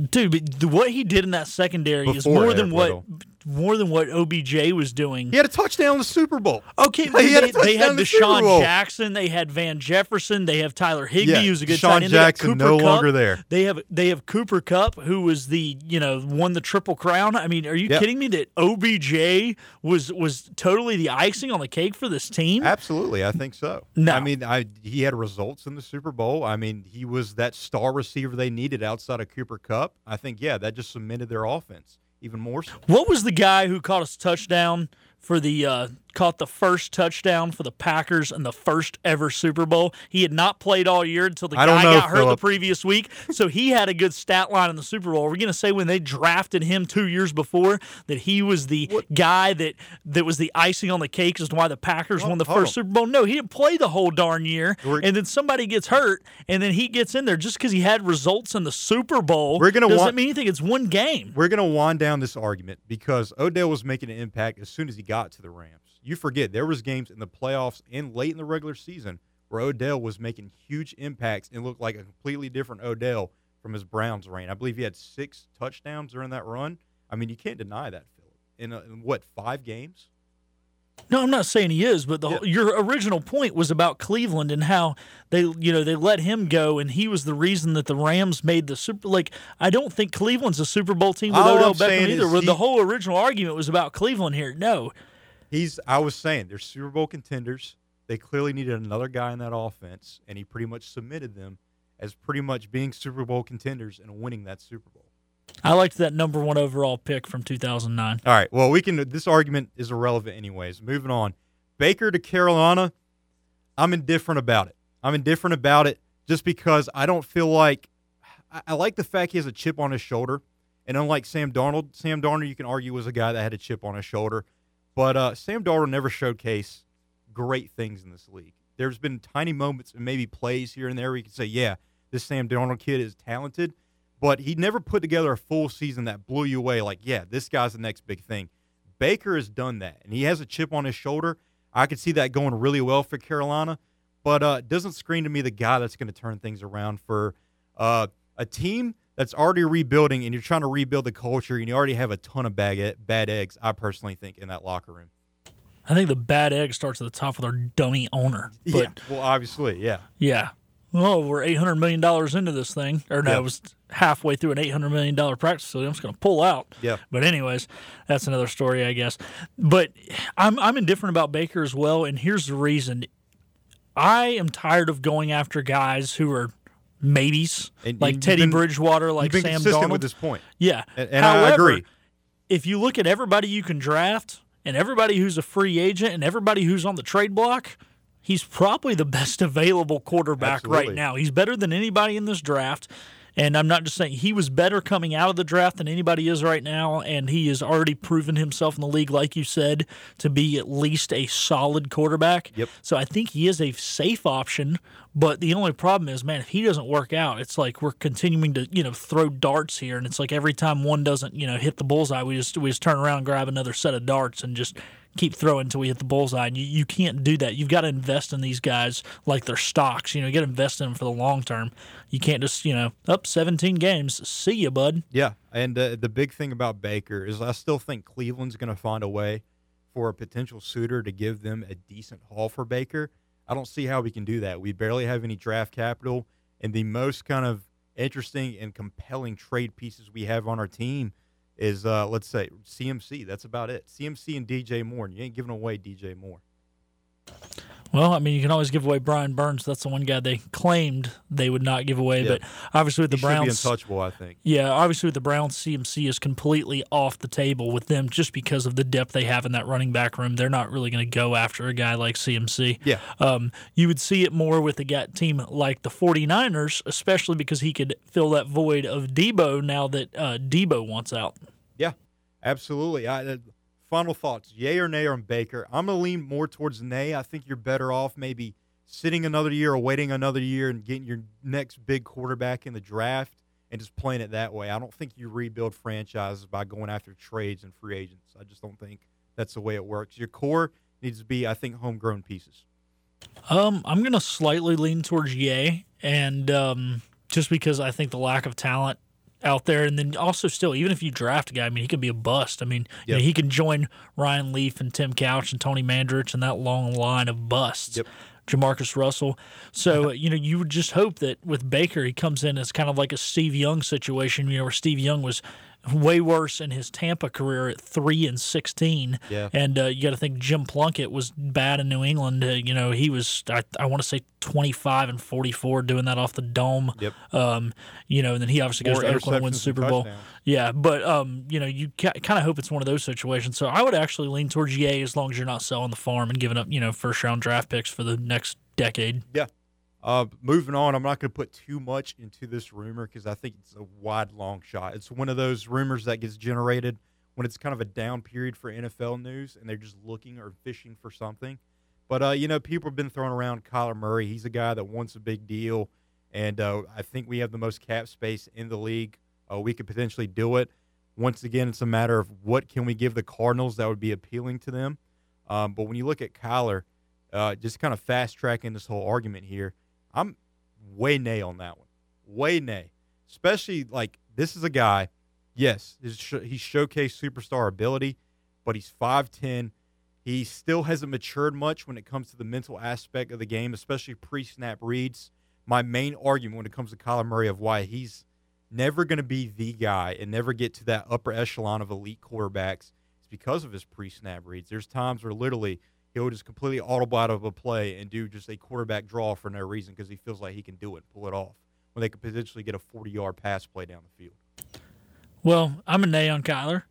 Speaker 2: Dude, but what he did in that secondary is
Speaker 1: Before
Speaker 2: more than what. More than what OBJ was doing.
Speaker 1: He had a touchdown in the Super Bowl.
Speaker 2: Okay,
Speaker 1: He
Speaker 2: but
Speaker 1: had
Speaker 2: they, they had
Speaker 1: the DeSean
Speaker 2: Jackson, they had Van Jefferson, they have Tyler Higbee,
Speaker 1: Yeah,
Speaker 2: who's a good
Speaker 1: DeSean
Speaker 2: tight end.
Speaker 1: Jackson no
Speaker 2: Kupp.
Speaker 1: longer there.
Speaker 2: They have they have Cooper Kupp, who was the you know won the triple crown. I mean, are you
Speaker 1: Yep.
Speaker 2: kidding me that OBJ was was totally the icing on the cake for this team?
Speaker 1: Absolutely, I think so.
Speaker 2: No.
Speaker 1: I mean, I he had results in the Super Bowl. I mean, he was that star receiver they needed outside of Cooper Kupp. I think, yeah, that just cemented their offense even more.
Speaker 2: What was the guy who caught us touchdown for the uh, caught the first touchdown for the Packers in the first ever Super Bowl? He had not played all year until the
Speaker 1: I
Speaker 2: guy
Speaker 1: don't know,
Speaker 2: got hurt
Speaker 1: Phillip.
Speaker 2: the previous week, so he had a good stat line in the Super Bowl. We're going to say when they drafted him two years before that he was the guy that that was the icing on the cake as to why the Packers
Speaker 1: Hold-
Speaker 2: won the
Speaker 1: hold
Speaker 2: first
Speaker 1: on.
Speaker 2: Super Bowl. No, he didn't play the whole darn year,
Speaker 1: We're-
Speaker 2: and then somebody gets hurt, and then he gets in there just because he had results in the Super Bowl.
Speaker 1: We're gonna
Speaker 2: doesn't
Speaker 1: want-
Speaker 2: mean anything. It's one game.
Speaker 1: We're going to wind down this argument because Odell was making an impact as soon as he got to the Rams. You forget there was games in the playoffs and late in the regular season where Odell was making huge impacts and looked like a completely different Odell from his Browns reign. I believe he had six touchdowns during that run. I mean, you can't deny that, Philip. In, in what five games?
Speaker 2: No, I'm not saying he is, but the, whole your original point was about Cleveland and how they, you know, they let him go, and he was the reason that the Rams made the Super. Like, I don't think Cleveland's a Super Bowl team with
Speaker 1: All
Speaker 2: Odell Beckham either. Where the whole original argument was about Cleveland here. No,
Speaker 1: He's. I was saying they're Super Bowl contenders. They clearly needed another guy in that offense, and he pretty much submitted them as pretty much being Super Bowl contenders and winning that Super Bowl.
Speaker 2: I liked that number one overall pick from 2009.
Speaker 1: All right. Well, we can. This argument is irrelevant, anyways. Moving on. Baker to Carolina. I'm indifferent about it. I'm indifferent about it just because I don't feel like. I, I like the fact he has a chip on his shoulder, and unlike Sam Darnold, Sam Darnold you can argue was a guy that had a chip on his shoulder, but uh, Sam Darnold never showcased great things in this league. There's been tiny moments and maybe plays here and there where you can say, yeah, this Sam Darnold kid is talented, but he never put together a full season that blew you away. Like, yeah, this guy's the next big thing. Baker has done that, and he has a chip on his shoulder. I could see that going really well for Carolina, but uh, doesn't scream to me the guy that's going to turn things around for uh, a team that's already rebuilding, and you're trying to rebuild the culture, and you already have a ton of bad, bad eggs. I personally think in that locker room.
Speaker 2: I think the bad egg starts at the top with our dummy owner. But
Speaker 1: yeah, well, obviously, yeah.
Speaker 2: yeah. Oh, we're eight hundred million dollars into this thing, or no,
Speaker 1: Yeah.
Speaker 2: it was halfway through an eight hundred million dollar practice facility. I'm just going to pull out.
Speaker 1: Yeah.
Speaker 2: But anyways, that's another story, I guess. But I'm I'm indifferent about Baker as well, and here's the reason. I am tired of going after guys who are maybes,
Speaker 1: And
Speaker 2: like Teddy
Speaker 1: been-
Speaker 2: Bridgewater, like
Speaker 1: you've been
Speaker 2: Sam
Speaker 1: consistent
Speaker 2: Darnold.
Speaker 1: with this point.
Speaker 2: Yeah,
Speaker 1: And- and I agree.
Speaker 2: If you look at everybody you can draft and everybody who's a free agent and everybody who's on the trade block, he's probably the best available quarterback right now. He's better than anybody in this draft. And I'm not just saying he was better coming out of the draft than anybody is right now, and he has already proven himself in the league, like you said, to be at least a solid quarterback.
Speaker 1: Yep.
Speaker 2: So I think he is a safe option. But the only problem is, man, if he doesn't work out, it's like we're continuing to, you know, throw darts here, and it's like every time one doesn't, you know, hit the bullseye, we just we just turn around, and grab another set of darts, and just keep throwing until we hit the bullseye. And you, you can't do that. You've got to invest in these guys like they're stocks. You know, you got to invest in them for the long term. You can't just, you know, up 17 games. See you, bud.
Speaker 1: Yeah, and uh, the big thing about Baker is I still think Cleveland's going to find a way for a potential suitor to give them a decent haul for Baker. I don't see how we can do that. We barely have any draft capital, and the most kind of interesting and compelling trade pieces we have on our team is uh, let's say CMC. That's about it. CMC and DJ Moore. And you ain't giving away DJ Moore.
Speaker 2: Well, I mean, you can always give away Brian Burns. That's the one guy they claimed they would not give away.
Speaker 1: Yeah.
Speaker 2: But obviously, with the
Speaker 1: He
Speaker 2: Browns,
Speaker 1: untouchable. I think.
Speaker 2: Yeah, obviously with the Browns, CMC is completely off the table with them just because of the depth they have in that running back room. They're not really going to go after a guy like CMC.
Speaker 1: Yeah.
Speaker 2: Um, you would see it more with a guy, team like the 49ers, especially because he could fill that void of Deebo now that uh, Deebo wants out.
Speaker 1: Yeah, absolutely. I, uh, final thoughts: Yay or nay on Baker? I'm gonna lean more towards nay. I think you're better off maybe sitting another year or waiting another year and getting your next big quarterback in the draft and just playing it that way. I don't think you rebuild franchises by going after trades and free agents. I just don't think that's the way it works. Your core needs to be, I think, homegrown pieces.
Speaker 2: Um, I'm going to slightly lean towards yay, and um, just because I think the lack of talent out there, and then also still, even if you draft a guy, I mean, he could be a bust. I mean, you know, he can join Ryan Leaf and Tim Couch and Tony Mandarich and that long line of busts. Jamarcus Russell. So, you know, you would just hope that with Baker, he comes in as kind of like a Steve Young situation, you know, where Steve Young was way worse in his Tampa career at three and sixteen.
Speaker 1: Yeah.
Speaker 2: And uh, you got to think Jim Plunkett was bad in New England. Uh, you know, he was I, I want to say twenty five and forty four doing that off the dome.
Speaker 1: Yep.
Speaker 2: Um, you know, and then he obviously goes to Oakland and wins Super Bowl.
Speaker 1: touchdowns.
Speaker 2: Yeah, but um, you know, you ca- kind of hope it's one of those situations. So I would actually lean towards yay as long as you're not selling the farm and giving up, you know, first round draft picks for the next decade.
Speaker 1: Yeah. Uh, moving on, I'm not going to put too much into this rumor because I think it's a wide, long shot. It's one of those rumors that gets generated when it's kind of a down period for NFL news and they're just looking or fishing for something. But, uh, you know, people have been throwing around Kyler Murray. He's a guy that wants a big deal. And uh, I think we have the most cap space in the league. Uh, we could potentially do it. Once again, it's a matter of what can we give the Cardinals that would be appealing to them. Um, but when you look at Kyler, uh, just kind of fast tracking this whole argument here, I'm way nay on that one. Way nay. Especially like this is a guy, yes, his sh- he showcased superstar ability, but he's 5'10. He still hasn't matured much when it comes to the mental aspect of the game, especially pre snap reads. My main argument when it comes to Kyler Murray of why he's never going to be the guy and never get to that upper echelon of elite quarterbacks is because of his pre snap reads. There's times where literally he'll just completely audible out of a play and do just a quarterback draw for no reason because he feels like he can do it, pull it off, when they could potentially get a 40 yard pass play down the field.
Speaker 2: Well, I'm a nay on Kyler,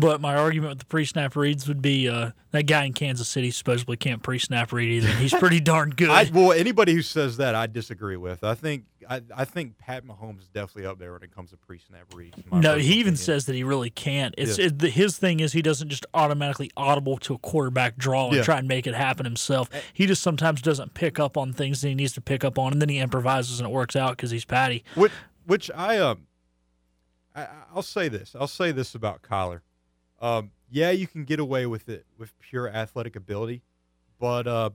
Speaker 2: but my argument with the pre-snap reads would be uh, that guy in Kansas City supposedly can't pre-snap read either. He's pretty darn good.
Speaker 1: I, well, anybody who says that, I disagree with. I think I, I think Pat Mahomes is definitely up there when it comes to pre-snap reads.
Speaker 2: no, he even
Speaker 1: opinion.
Speaker 2: says that he really can't. It's it, the, his thing is he doesn't just automatically audible to a quarterback draw and
Speaker 1: Yeah.
Speaker 2: try and make it happen himself. He just sometimes doesn't pick up on things that he needs to pick up on, and then he improvises and it works out because he's Patty.
Speaker 1: Which, which I um, I, I'll say this. I'll say this about Kyler. Um, yeah, you can get away with it with pure athletic ability, but uh,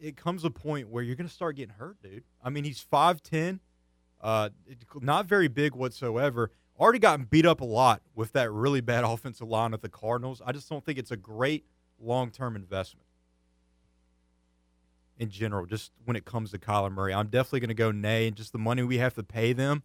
Speaker 1: it comes a point where you're going to start getting hurt, dude. I mean, he's five ten, uh, not very big whatsoever. Already gotten beat up a lot with that really bad offensive line at the Cardinals. I just don't think it's a great long term investment in general, just when it comes to Kyler Murray. I'm definitely going to go nay, and just the money we have to pay them.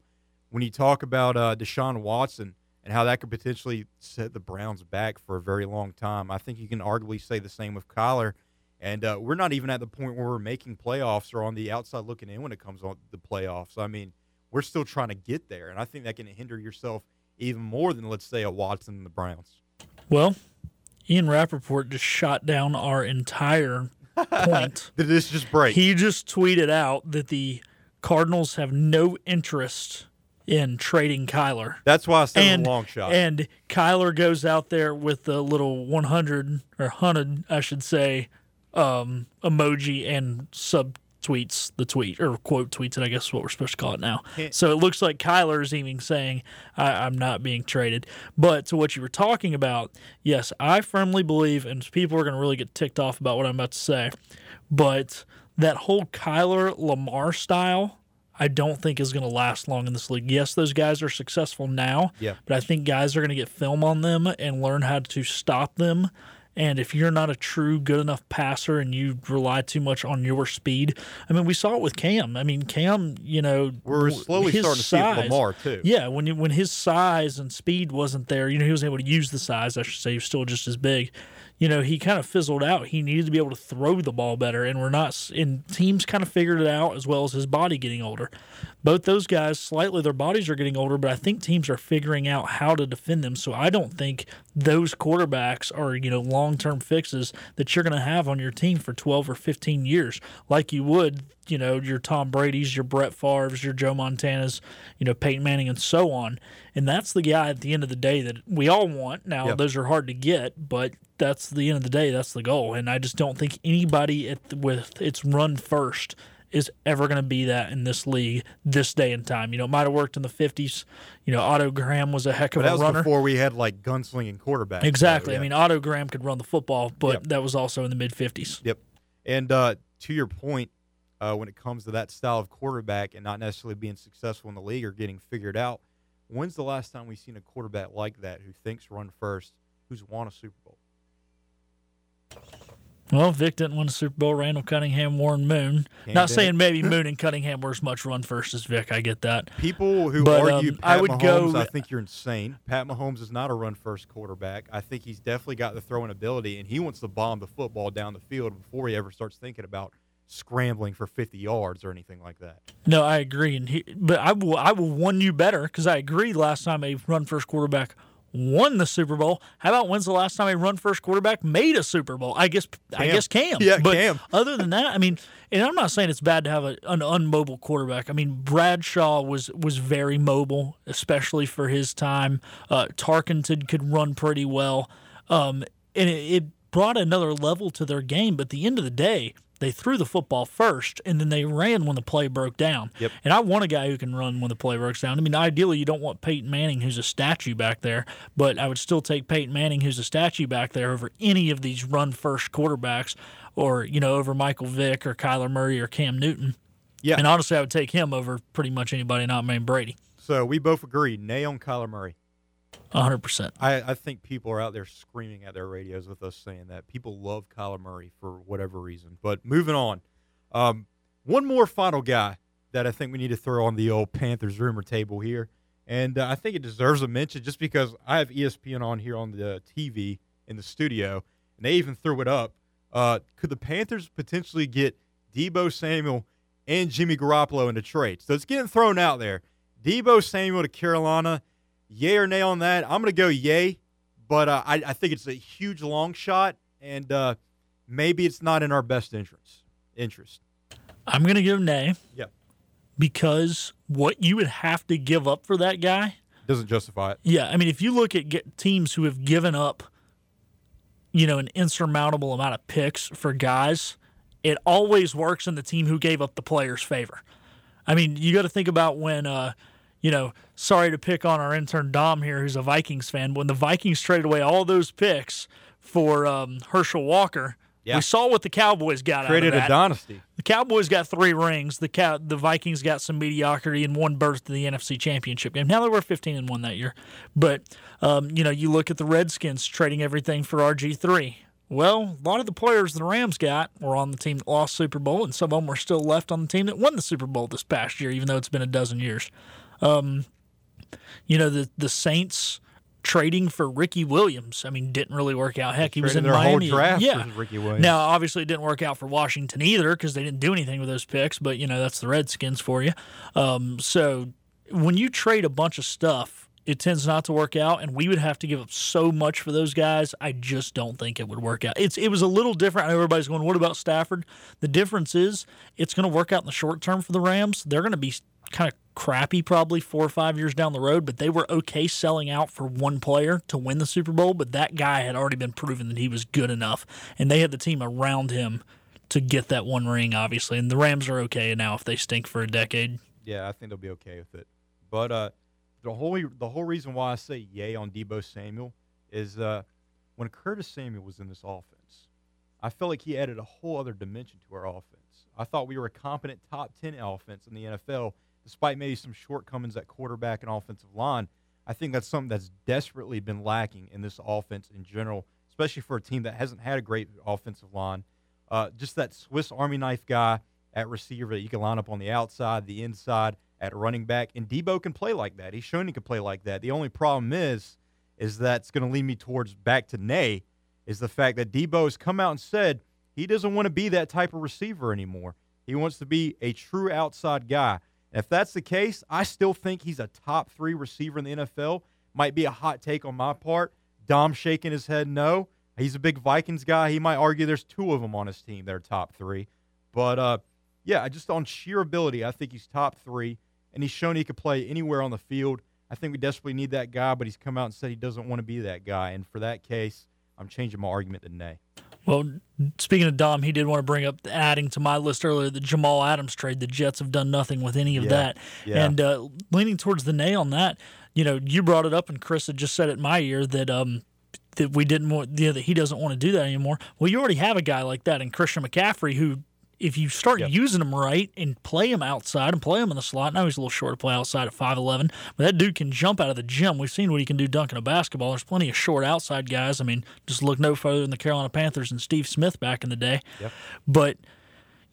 Speaker 1: When you talk about uh, Deshaun Watson and how that could potentially set the Browns back for a very long time, I think you can arguably say the same with Kyler. And uh, we're not even at the point where we're making playoffs or on the outside looking in when it comes on the playoffs. I mean, we're still trying to get there, and I think that can hinder yourself even more than, let's say, a Watson and the Browns.
Speaker 2: Well, Ian Rapoport just shot down our entire point.
Speaker 1: Did this just break?
Speaker 2: He just tweeted out that the Cardinals have no interest in trading Kyler.
Speaker 1: That's why I said
Speaker 2: and,
Speaker 1: a long shot.
Speaker 2: And Kyler goes out there with the little 100 or 100, I should say, um, emoji and sub tweets the tweet or quote tweets it. I guess is what we're supposed to call it now. So it looks like Kyler is even saying, I, "I'm not being traded." But to what you were talking about, yes, I firmly believe, and people are going to really get ticked off about what I'm about to say, but that whole Kyler Lamar style. I don't think is going to last long in this league. Yes, those guys are successful now,
Speaker 1: Yeah.
Speaker 2: but I think guys are going to get film on them and learn how to stop them And if you're not a true good enough passer and you rely too much on your speed, I mean, we saw it with Cam. I mean, Cam, you know,
Speaker 1: We're slowly
Speaker 2: his
Speaker 1: starting to see it with Lamar, too.
Speaker 2: Yeah, when you, when his size and speed wasn't there, you know, he was able to use the size. I should say, he was still just as big. You know, he kind of fizzled out. He needed to be able to throw the ball better, and we're not. And teams kind of figured it out as well as his body getting older. Both those guys, slightly, their bodies are getting older, but I think teams are figuring out how to defend them. So I don't think those quarterbacks are you know long term fixes that you're going to have on your team for 12 or 15 years, like you would you know your Tom Brady's, your Brett Favre's, your Joe Montana's, you know Peyton Manning, and so on. And that's the guy at the end of the day that we all want. Now
Speaker 1: Yep.
Speaker 2: those are hard to get, but that's the end of the day. That's the goal. And I just don't think anybody at the, with its run first is ever going to be that in this league this day and time. You know, it might have worked in the 50s. You know, Otto Graham was a heck of
Speaker 1: But that
Speaker 2: a
Speaker 1: was
Speaker 2: runner.
Speaker 1: before we had like gunslinging quarterbacks.
Speaker 2: Exactly.
Speaker 1: So, yeah.
Speaker 2: I mean, Otto Graham could run the football, but
Speaker 1: Yep.
Speaker 2: that was also in the mid 50s.
Speaker 1: Yep. And uh, to your point, uh, when it comes to that style of quarterback and not necessarily being successful in the league or getting figured out, when's the last time we've seen a quarterback like that who thinks run first, who's won a Super Bowl?
Speaker 2: Well, Vic didn't win a Super Bowl. Randall Cunningham, Warren Moon.
Speaker 1: Cam
Speaker 2: Not
Speaker 1: did
Speaker 2: saying maybe Moon and Cunningham were as much run first as Vic. I get that.
Speaker 1: People who
Speaker 2: But,
Speaker 1: argue
Speaker 2: um,
Speaker 1: Pat
Speaker 2: I would
Speaker 1: Mahomes,
Speaker 2: go-
Speaker 1: I think you're insane. Pat Mahomes is not a run first quarterback. I think he's definitely got the throwing ability, and he wants to bomb the football down the field before he ever starts thinking about scrambling for 50 yards or anything like that.
Speaker 2: No, I agree, and he, but I will I will one you better because I agree. Last time a run first quarterback won the Super Bowl. How about when's the last time a run first quarterback made a Super Bowl? I guess I
Speaker 1: Cam.
Speaker 2: guess Cam.
Speaker 1: Yeah,
Speaker 2: but
Speaker 1: Cam.
Speaker 2: Other than that, I mean, and I'm not saying it's bad to have a, an unmobile quarterback. I mean, Bradshaw was was very mobile, especially for his time. Uh, Tarkenton could run pretty well, um, and it, it brought another level to their game. But at the end of the day, they threw the football first, and then they ran when the play broke down.
Speaker 1: Yep.
Speaker 2: And I want a guy who can run when the play breaks down. I mean, ideally, you don't want Peyton Manning, who's a statue back there, but I would still take Peyton Manning, who's a statue back there, over any of these run first quarterbacks, or you know, over Michael Vick or Kyler Murray or Cam Newton.
Speaker 1: Yeah.
Speaker 2: And honestly, I would take him over pretty much anybody not named Brady.
Speaker 1: So we both agree, nay on Kyler Murray.
Speaker 2: 100%.
Speaker 1: I, I think people are out there screaming at their radios with us saying that. People love Kyler Murray for whatever reason. But moving on, um, one more final guy that I think we need to throw on the old Panthers rumor table here. And uh, I think it deserves a mention just because I have ESPN on here on the TV in the studio, and they even threw it up. Uh, could the Panthers potentially get Deebo Samuel and Jimmy Garoppolo into trade? So it's getting thrown out there. Deebo Samuel to Carolina yay or nay on that. I'm going to go yay, but uh, I, I think it's a huge long shot, and uh, maybe it's not in our best interest. Interest.
Speaker 2: I'm going to give nay
Speaker 1: Yeah,
Speaker 2: because what you would have to give up for that guy
Speaker 1: doesn't justify it.
Speaker 2: Yeah, I mean, if you look at teams who have given up, you know, an insurmountable amount of picks for guys, it always works in the team who gave up the player's favor. I mean, you got to think about when, uh, you know, sorry to pick on our intern Dom here, who's a Vikings fan. When the Vikings traded away all those picks for um, Herschel Walker,
Speaker 1: Yeah.
Speaker 2: we saw what the Cowboys got
Speaker 1: Created
Speaker 2: out of
Speaker 1: a dynasty.
Speaker 2: The Cowboys got three rings. The cow, the Vikings got some mediocrity and one berth to the NFC Championship game. Now they were 15 and one that year, but um, you know you look at the Redskins trading everything for RG three. Well, a lot of the players the Rams got were on the team that lost Super Bowl, and some of them were still left on the team that won the Super Bowl this past year, even though it's been a dozen years. Um, you know the the Saints trading for Ricky Williams. I mean, didn't really work out. Heck, he was in
Speaker 1: their whole draft
Speaker 2: yeah.
Speaker 1: Ricky Williams.
Speaker 2: Now, obviously, it didn't work out for Washington either because they didn't do anything with those picks. But you know, that's the Redskins for you. Um, so when you trade a bunch of stuff, it tends not to work out, and we would have to give up so much for those guys. I just don't think it would work out. It's it was a little different. I know everybody's going, "What about Stafford?" The difference is it's going to work out in the short term for the Rams. They're going to be kind of crappy probably four or five years down the road, but they were okay selling out for one player to win the Super Bowl. But that guy had already been proven that he was good enough, and they had the team around him to get that one ring, obviously. And the Rams are okay now if they stink for a decade.
Speaker 1: Yeah, I think they'll be okay with it. But uh, the whole the whole reason why I say yay on Deebo Samuel is uh, when Curtis Samuel was in this offense, I felt like he added a whole other dimension to our offense. I thought we were a competent top ten offense in the NFL, despite maybe some shortcomings at quarterback and offensive line. I think that's something that's desperately been lacking in this offense in general, especially for a team that hasn't had a great offensive line. Uh, just that Swiss Army knife guy at receiver that you can line up on the outside, the inside, at running back. And Deebo can play like that. He's shown he can play like that. The only problem is, is that's going to lead me towards back to Nay, is the fact that Deebo has come out and said he doesn't want to be that type of receiver anymore. He wants to be a true outside guy. If that's the case, I still think he's a top three receiver in the NFL. Might be a hot take on my part. Dom shaking his head no. He's a big Vikings guy. He might argue there's two of them on his team that are top three. But uh, yeah, just on sheer ability, I think he's top three, and he's shown he could play anywhere on the field. I think we desperately need that guy, but he's come out and said he doesn't want to be that guy. And for that case, I'm changing my argument to nay.
Speaker 2: Well, speaking of Dom, he did want to bring up adding to my list earlier the Jamal Adams trade. The Jets have done nothing with any of
Speaker 1: Yeah,
Speaker 2: that.
Speaker 1: yeah.
Speaker 2: And uh, leaning towards the nay on that, you know, you brought it up, and Chris had just said it in my ear that um that we didn't want, you know, that he doesn't want to do that anymore. Well, you already have a guy like that in Christian McCaffrey who. If you start using him right and play him outside and play him in the slot, now he's a little short to play outside at 5'11, but that dude can jump out of the gym. We've seen what he can do dunking a basketball. There's plenty of short outside guys. I mean, just look no further than the Carolina Panthers and Steve Smith back in the day.
Speaker 1: Yep.
Speaker 2: But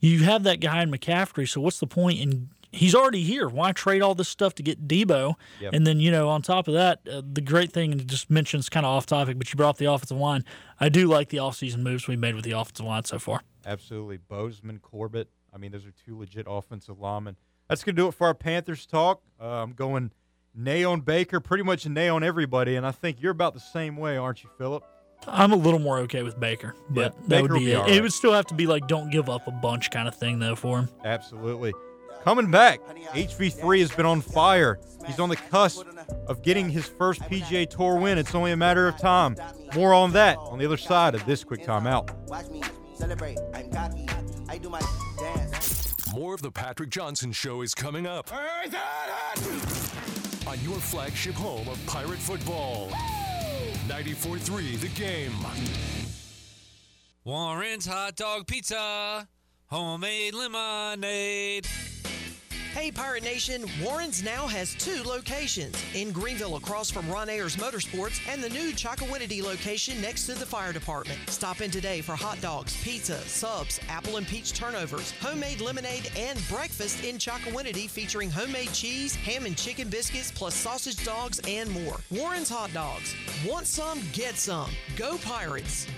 Speaker 2: you have that guy in McCaffrey, so what's the point in he's already here. Why trade all this stuff to get Deebo?
Speaker 1: Yep.
Speaker 2: And then, you know, on top of that, uh, the great thing, and just mentions kind of off topic, but you brought up the offensive line. I do like the offseason moves we made with the offensive line so far.
Speaker 1: Absolutely. Bozeman, Corbett. I mean, those are two legit offensive linemen. That's going to do it for our Panthers talk. Uh, I'm going nay on Baker, pretty much nay on everybody. And I think you're about the same way, aren't you, Philip?
Speaker 2: I'm a little more okay with Baker, but
Speaker 1: Yeah,
Speaker 2: that
Speaker 1: Baker
Speaker 2: would be,
Speaker 1: be
Speaker 2: it.
Speaker 1: all
Speaker 2: It would still have to be like don't give up a bunch kind of thing though for him.
Speaker 1: Absolutely. Coming back, HV3 has been on fire. He's on the cusp of getting his first PGA Tour win. It's only a matter of time. More on that on the other side of this quick timeout.
Speaker 13: Celebrate. I'm cocky. I do my dance.
Speaker 4: More of the Patrick Johnson Show is coming up on your flagship home of pirate Football. 94 3, The Game.
Speaker 14: Warren's Hot Dog Pizza, homemade lemonade.
Speaker 15: Hey, Pirate Nation, Warren's now has two locations in Greenville across from Ron Ayers Motorsports and the new Chocowinity location next to the fire department. Stop in today for hot dogs, pizza, subs, apple and peach turnovers, homemade lemonade, and breakfast in Chocowinity featuring homemade cheese, ham and chicken biscuits, plus sausage dogs and more. Warren's Hot Dogs. Want some? Get some. Go Pirates.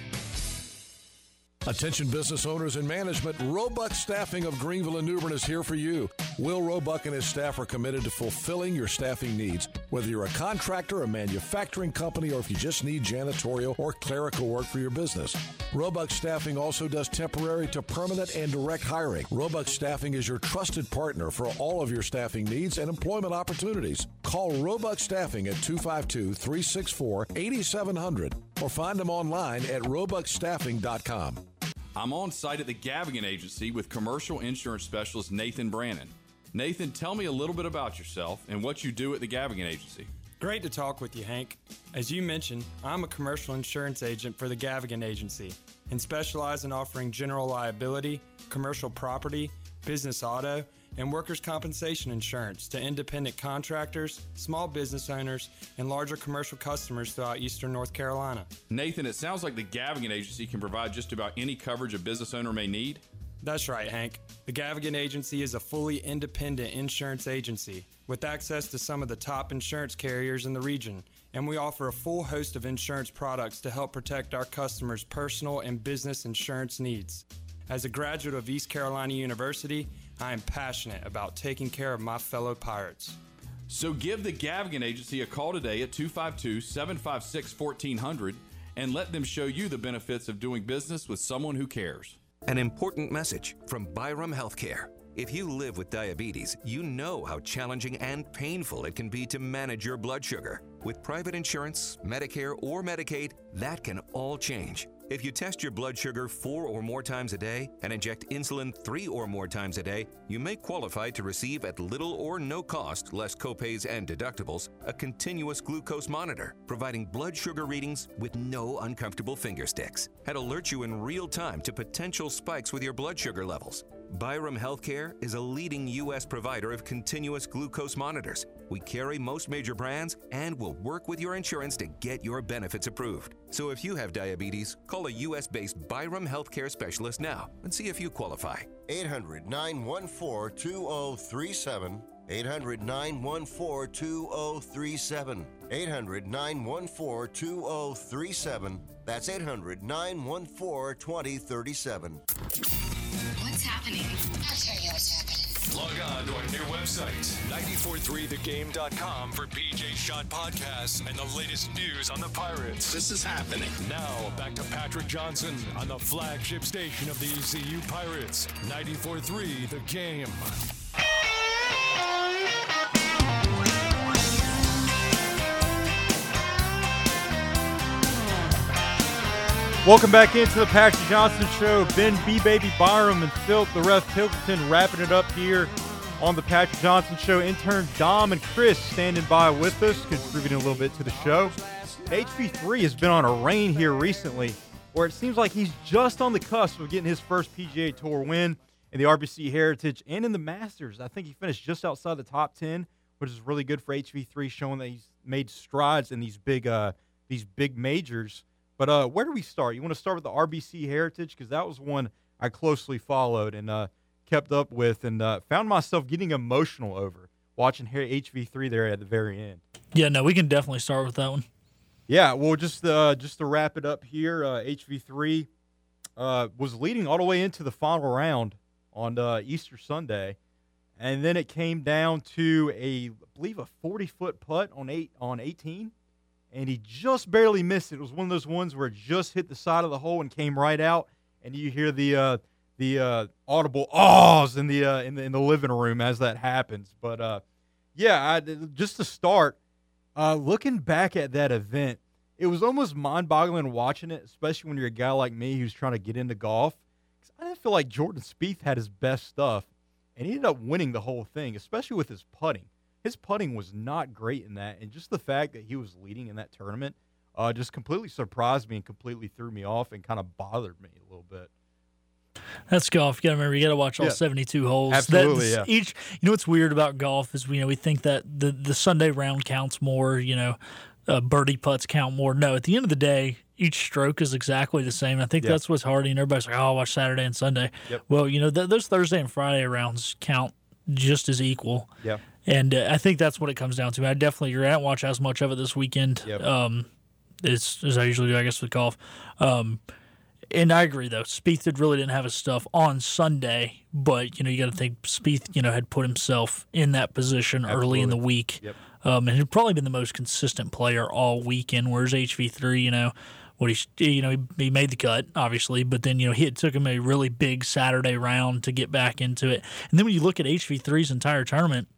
Speaker 10: Attention business owners and management, Roebuck Staffing of Greenville and New Bern is here for you. Will Roebuck and his staff are committed to fulfilling your staffing needs. Whether you're a contractor, a manufacturing company, or if you just need janitorial or clerical work for your business. Roebuck Staffing also does temporary to permanent and direct hiring. Roebuck Staffing is your trusted partner for all of your staffing needs and employment opportunities. Call Roebuck Staffing at 252 364 8700 or find them online at roebuckstaffing.com.
Speaker 16: I'm on site at the Gavigan Agency with commercial insurance specialist Nathan Brannon. Nathan, tell me a little bit about yourself and what you do at the Gavigan Agency.
Speaker 17: Great to talk with you, Hank. As you mentioned, I'm a commercial insurance agent for the Gavigan Agency and specialize in offering general liability, commercial property, business auto, and workers' compensation insurance to independent contractors, small business owners, and larger commercial customers throughout eastern North Carolina.
Speaker 16: Nathan, it sounds like the Gavigan Agency can provide just about any coverage a business owner may need.
Speaker 17: That's right, Hank. The Gavigan Agency is a fully independent insurance agency with access to some of the top insurance carriers in the region, and we offer a full host of insurance products to help protect our customers' personal and business insurance needs. As a graduate of East Carolina University, I am passionate about taking care of my fellow pirates.
Speaker 16: So give the Gavigan Agency a call today at 252 756 1400 and let them show you the benefits of doing business with someone who cares.
Speaker 18: An important message from Byram Healthcare. If you live with diabetes, you know how challenging and painful it can be to manage your blood sugar. With private insurance, Medicare, or Medicaid, that can all change. If you test your blood sugar four or more times a day and inject insulin three or more times a day, you may qualify to receive at little or no cost, less copays and deductibles, a continuous glucose monitor, providing blood sugar readings with no uncomfortable finger sticks. And alert you in real time to potential spikes with your blood sugar levels. Byram Healthcare is a leading U.S. provider of continuous glucose monitors. We carry most major brands and will work with your insurance to get your benefits approved. So if you have diabetes, call a U.S. based Byram Healthcare specialist now and see if you qualify.
Speaker 19: 800 914 2037. 800 914 2037. 800 914 2037. That's 800 914 2037.
Speaker 20: What's happening? I'll tell you what's happening.
Speaker 21: Log on to our new website, 943thegame.com for PJ Shot podcasts and the latest news on the Pirates.
Speaker 22: This is happening.
Speaker 21: Now, back to Patrick Johnson on the flagship station of the ECU Pirates, 943 The Game.
Speaker 1: Welcome back into the Patrick Johnson Show. Ben B. Baby Byram and Phil the Ref Pilkington wrapping it up here on the Patrick Johnson Show. Intern Dom and Chris standing by with us, contributing a little bit to the show. HV3 has been on a reign here recently where it seems like he's just on the cusp of getting his first PGA Tour win in the RBC Heritage and in the Masters. I think he finished just outside the top 10, which is really good for HV3, showing that he's made strides in these big, uh, these big majors. But uh, where do we start? You want to start with the RBC Heritage because that was one I closely followed and uh, kept up with, and uh, found myself getting emotional over watching HV3 there at the very end.
Speaker 2: Yeah, no, we can definitely start with that one.
Speaker 1: Yeah, well, just uh, just to wrap it up here, uh, HV3 uh, was leading all the way into the final round on uh, Easter Sunday, and then it came down to a, I believe, a 40 foot putt on eight on 18 and he just barely missed it. It was one of those ones where it just hit the side of the hole and came right out, and you hear the uh, the uh, audible ahs in the, uh, in the in the living room as that happens. But uh, yeah, I, just to start, uh, looking back at that event, it was almost mind-boggling watching it, especially when you're a guy like me who's trying to get into golf. I didn't feel like Jordan Spieth had his best stuff, and he ended up winning the whole thing, especially with his putting his putting was not great in that, and just the fact that he was leading in that tournament uh, just completely surprised me and completely threw me off and kind of bothered me a little bit.
Speaker 2: That's golf. You got to remember, you got to watch all
Speaker 1: Yeah.
Speaker 2: 72 holes.
Speaker 1: Absolutely,
Speaker 2: That's
Speaker 1: yeah.
Speaker 2: Each, you know, what's weird about golf is, you know, we think that the the Sunday round counts more. You know, uh, birdie putts count more. No, at the end of the day, each stroke is exactly the same. I think
Speaker 1: Yeah.
Speaker 2: that's what's hard. And everybody's like, "Oh, I'll watch Saturday and Sunday."
Speaker 1: Yep.
Speaker 2: Well, you know, th- those Thursday and Friday rounds count just as equal.
Speaker 1: Yeah.
Speaker 2: And uh, I think that's what it comes down to. I definitely agree. I didn't watch as much of it this weekend.
Speaker 1: Yep.
Speaker 2: Um, as, as I usually do, I guess, with golf. Um, and I agree though. Spieth did really didn't have his stuff on Sunday, but you know you got to think Spieth, you know, had put himself in that position early in the week,
Speaker 1: Yep.
Speaker 2: um, and had probably been the most consistent player all weekend. Whereas HV three, you know, what he, you know, he, he made the cut obviously, but then you know he it took him a really big Saturday round to get back into it. And then when you look at HV 3s entire tournament,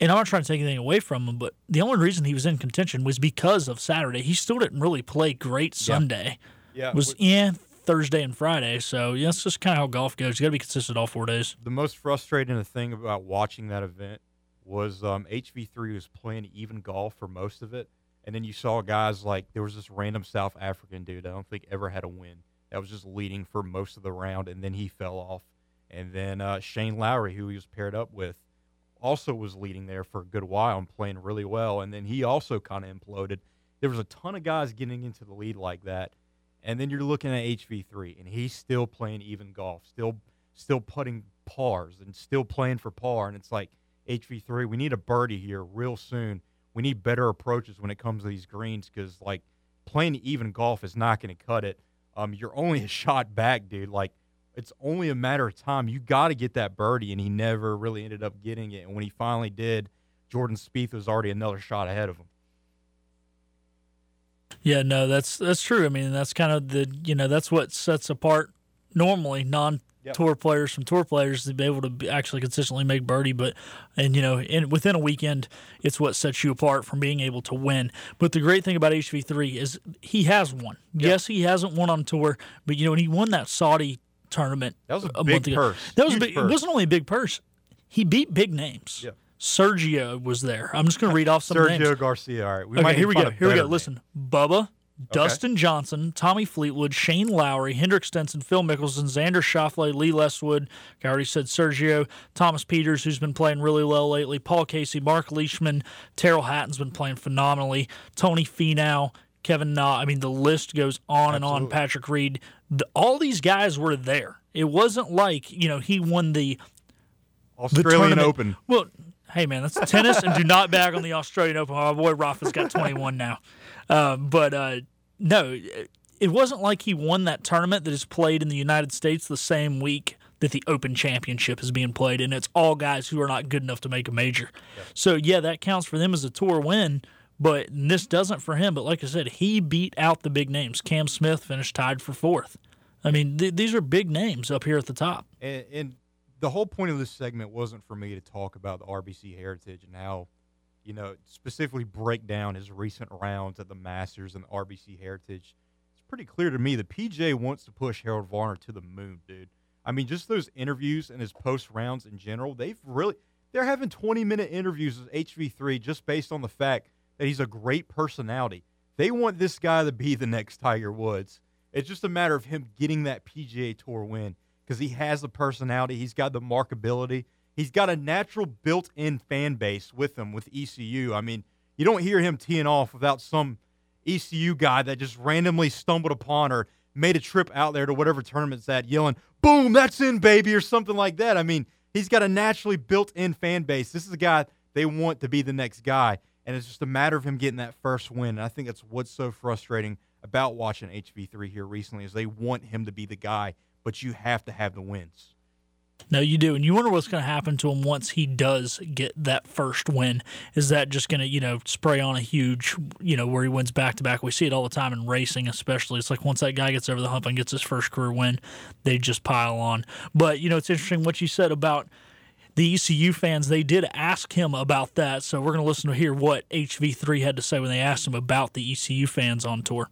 Speaker 2: and I'm not trying to take anything away from him, but the only reason he was in contention was because of Saturday. He still didn't really play great Sunday.
Speaker 1: Yeah,
Speaker 2: was
Speaker 1: which-
Speaker 2: yeah Thursday and Friday. So yeah, that's just kind of how golf goes. You got to be consistent all four days.
Speaker 1: The most frustrating thing about watching that event was um, HV3 was playing even golf for most of it, and then you saw guys like there was this random South African dude I don't think ever had a win that was just leading for most of the round, and then he fell off, and then uh, Shane Lowry, who he was paired up with, also was leading there for a good while and playing really well, and then he also kind of imploded. There was a ton of guys getting into the lead like that, and then you're looking at HV3, and he's still playing even golf, still still putting pars and still playing for par, and it's like HV3, we need a birdie here real soon. We need better approaches when it comes to these greens because like playing even golf is not going to cut it. Um, you're only a shot back, dude. Like it's only a matter of time. You got to get that birdie, and he never really ended up getting it. And when he finally did, Jordan Spieth was already another shot ahead of him.
Speaker 2: Yeah, no, that's that's true. I mean, that's kind of the you know that's what sets apart normally non tour players from tour players to be able to actually consistently make birdie. But and you know, in within a weekend, it's what sets you apart from being able to win. But the great thing about HV three is he has won. Yes, he hasn't won on tour, but you know, when he won that Saudi tournament,
Speaker 1: That was a
Speaker 2: a
Speaker 1: big
Speaker 2: month ago,
Speaker 1: purse.
Speaker 2: That was a big,
Speaker 1: purse.
Speaker 2: it wasn't only a big purse. He beat big names.
Speaker 1: Yeah.
Speaker 2: Sergio was there. I'm just going to read off some
Speaker 1: Sergio
Speaker 2: names.
Speaker 1: Sergio Garcia. All right, we
Speaker 2: okay,
Speaker 1: might
Speaker 2: here we go. Here we go. Listen, Bubba, Dustin Johnson, Tommy Fleetwood, Shane Lowry, Henrik Stenson, Phil Mickelson, Xander Schauffele, Lee Westwood. I already said Sergio, Thomas Pieters, who's been playing really well lately, Paul Casey, Mark Leishman, Tyrrell Hatton's been playing phenomenally, Tony Finau, Kevin Na. I mean, the list goes on and on. Patrick Reed. The, all these guys were there. It wasn't like, you know, he won the
Speaker 1: Australian
Speaker 2: tournament-
Speaker 1: Open.
Speaker 2: Well, hey man, that's tennis, and do not bag on the Australian Open. My boy Rafa's got 21 now, uh, but uh, no, it wasn't like he won that tournament that is played in the United States the same week that the Open Championship is being played, and it's all guys who are not good enough to make a major. So yeah, that counts for them as a tour win. But this doesn't for him. But like I said, he beat out the big names. Cam Smith finished tied for fourth. I mean, th- these are big names up here at the top.
Speaker 1: And, and the whole point of this segment wasn't for me to talk about the RBC heritage and how, you know, specifically break down his recent rounds at the Masters and the RBC heritage. It's pretty clear to me the PJ wants to push Harold Varner to the moon, dude. I mean, just those interviews and his post rounds in general, they've really they're having 20 minute interviews with HV3 just based on the fact that he's a great personality. They want this guy to be the next Tiger Woods. It's just a matter of him getting that PGA Tour win because he has the personality, he's got the markability, he's got a natural built-in fan base with him with ECU. I mean, you don't hear him teeing off without some ECU guy that just randomly stumbled upon or made a trip out there to whatever tournament's at, yelling, "Boom, that's in, baby," or something like that. I mean, he's got a naturally built-in fan base. This is a guy they want to be the next guy, and it's just a matter of him getting that first win. And I think that's what's so frustrating about watching HV3 here recently is they want him to be the guy, but you have to have the wins.
Speaker 2: No, you do. And you wonder what's going to happen to him once he does get that first win. Is that just going to, you know, spray on a huge, you know, where he wins back to back? We see it all the time in racing, especially. It's like once that guy gets over the hump and gets his first career win, they just pile on. But, you know, it's interesting what you said about the ECU fans. They did ask him about that. So we're going to listen to hear what HV3 had to say when they asked him about the ECU fans on tour.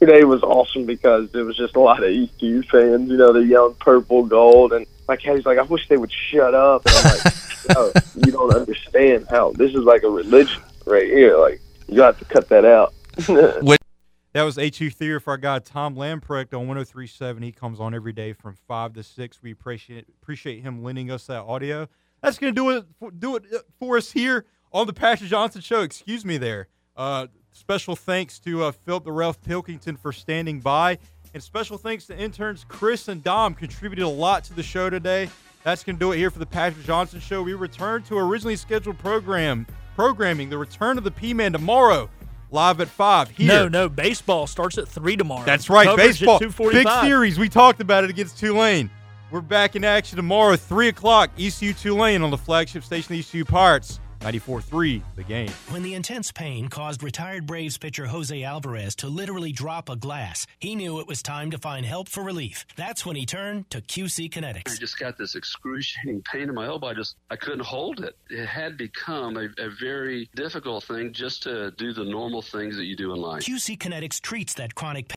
Speaker 23: Today was awesome because there was just a lot of ECU fans. You know, they're yelling purple, gold, and my caddy's like, "I wish they would shut up." And I'm like, "No, you don't understand how this is like a religion right here. Like, you have to cut that out."
Speaker 1: That was HV3 for our guy Tom Lamprecht on 1037. He comes on every day from 5 to 6. We appreciate appreciate him lending us that audio. That's going to do it for, do it for us here on the Pastor Johnson Show. Excuse me there. Uh, special thanks to uh, Philip the Ralph Pilkington for standing by. And special thanks to interns Chris and Dom contributed a lot to the show today. That's going to do it here for the Pastor Johnson Show. We return to originally scheduled program programming, the return of the P-Man tomorrow, live at 5 here.
Speaker 2: No, no, baseball starts at 3 tomorrow.
Speaker 1: That's right,
Speaker 2: Coverage
Speaker 1: baseball. Big series. We talked about it against Tulane. We're back in action tomorrow, 3 o'clock, ECU Tulane on the flagship station, ECU Pirates, 94.3, the game.
Speaker 22: When the intense pain caused retired Braves pitcher Jose Alvarez to literally drop a glass, he knew it was time to find help for relief. That's when he turned to QC Kinetics.
Speaker 24: I just got this excruciating pain in my elbow. I just I couldn't hold it. It had become a, a very difficult thing just to do the normal things that you do in life.
Speaker 22: QC Kinetics treats that chronic pain.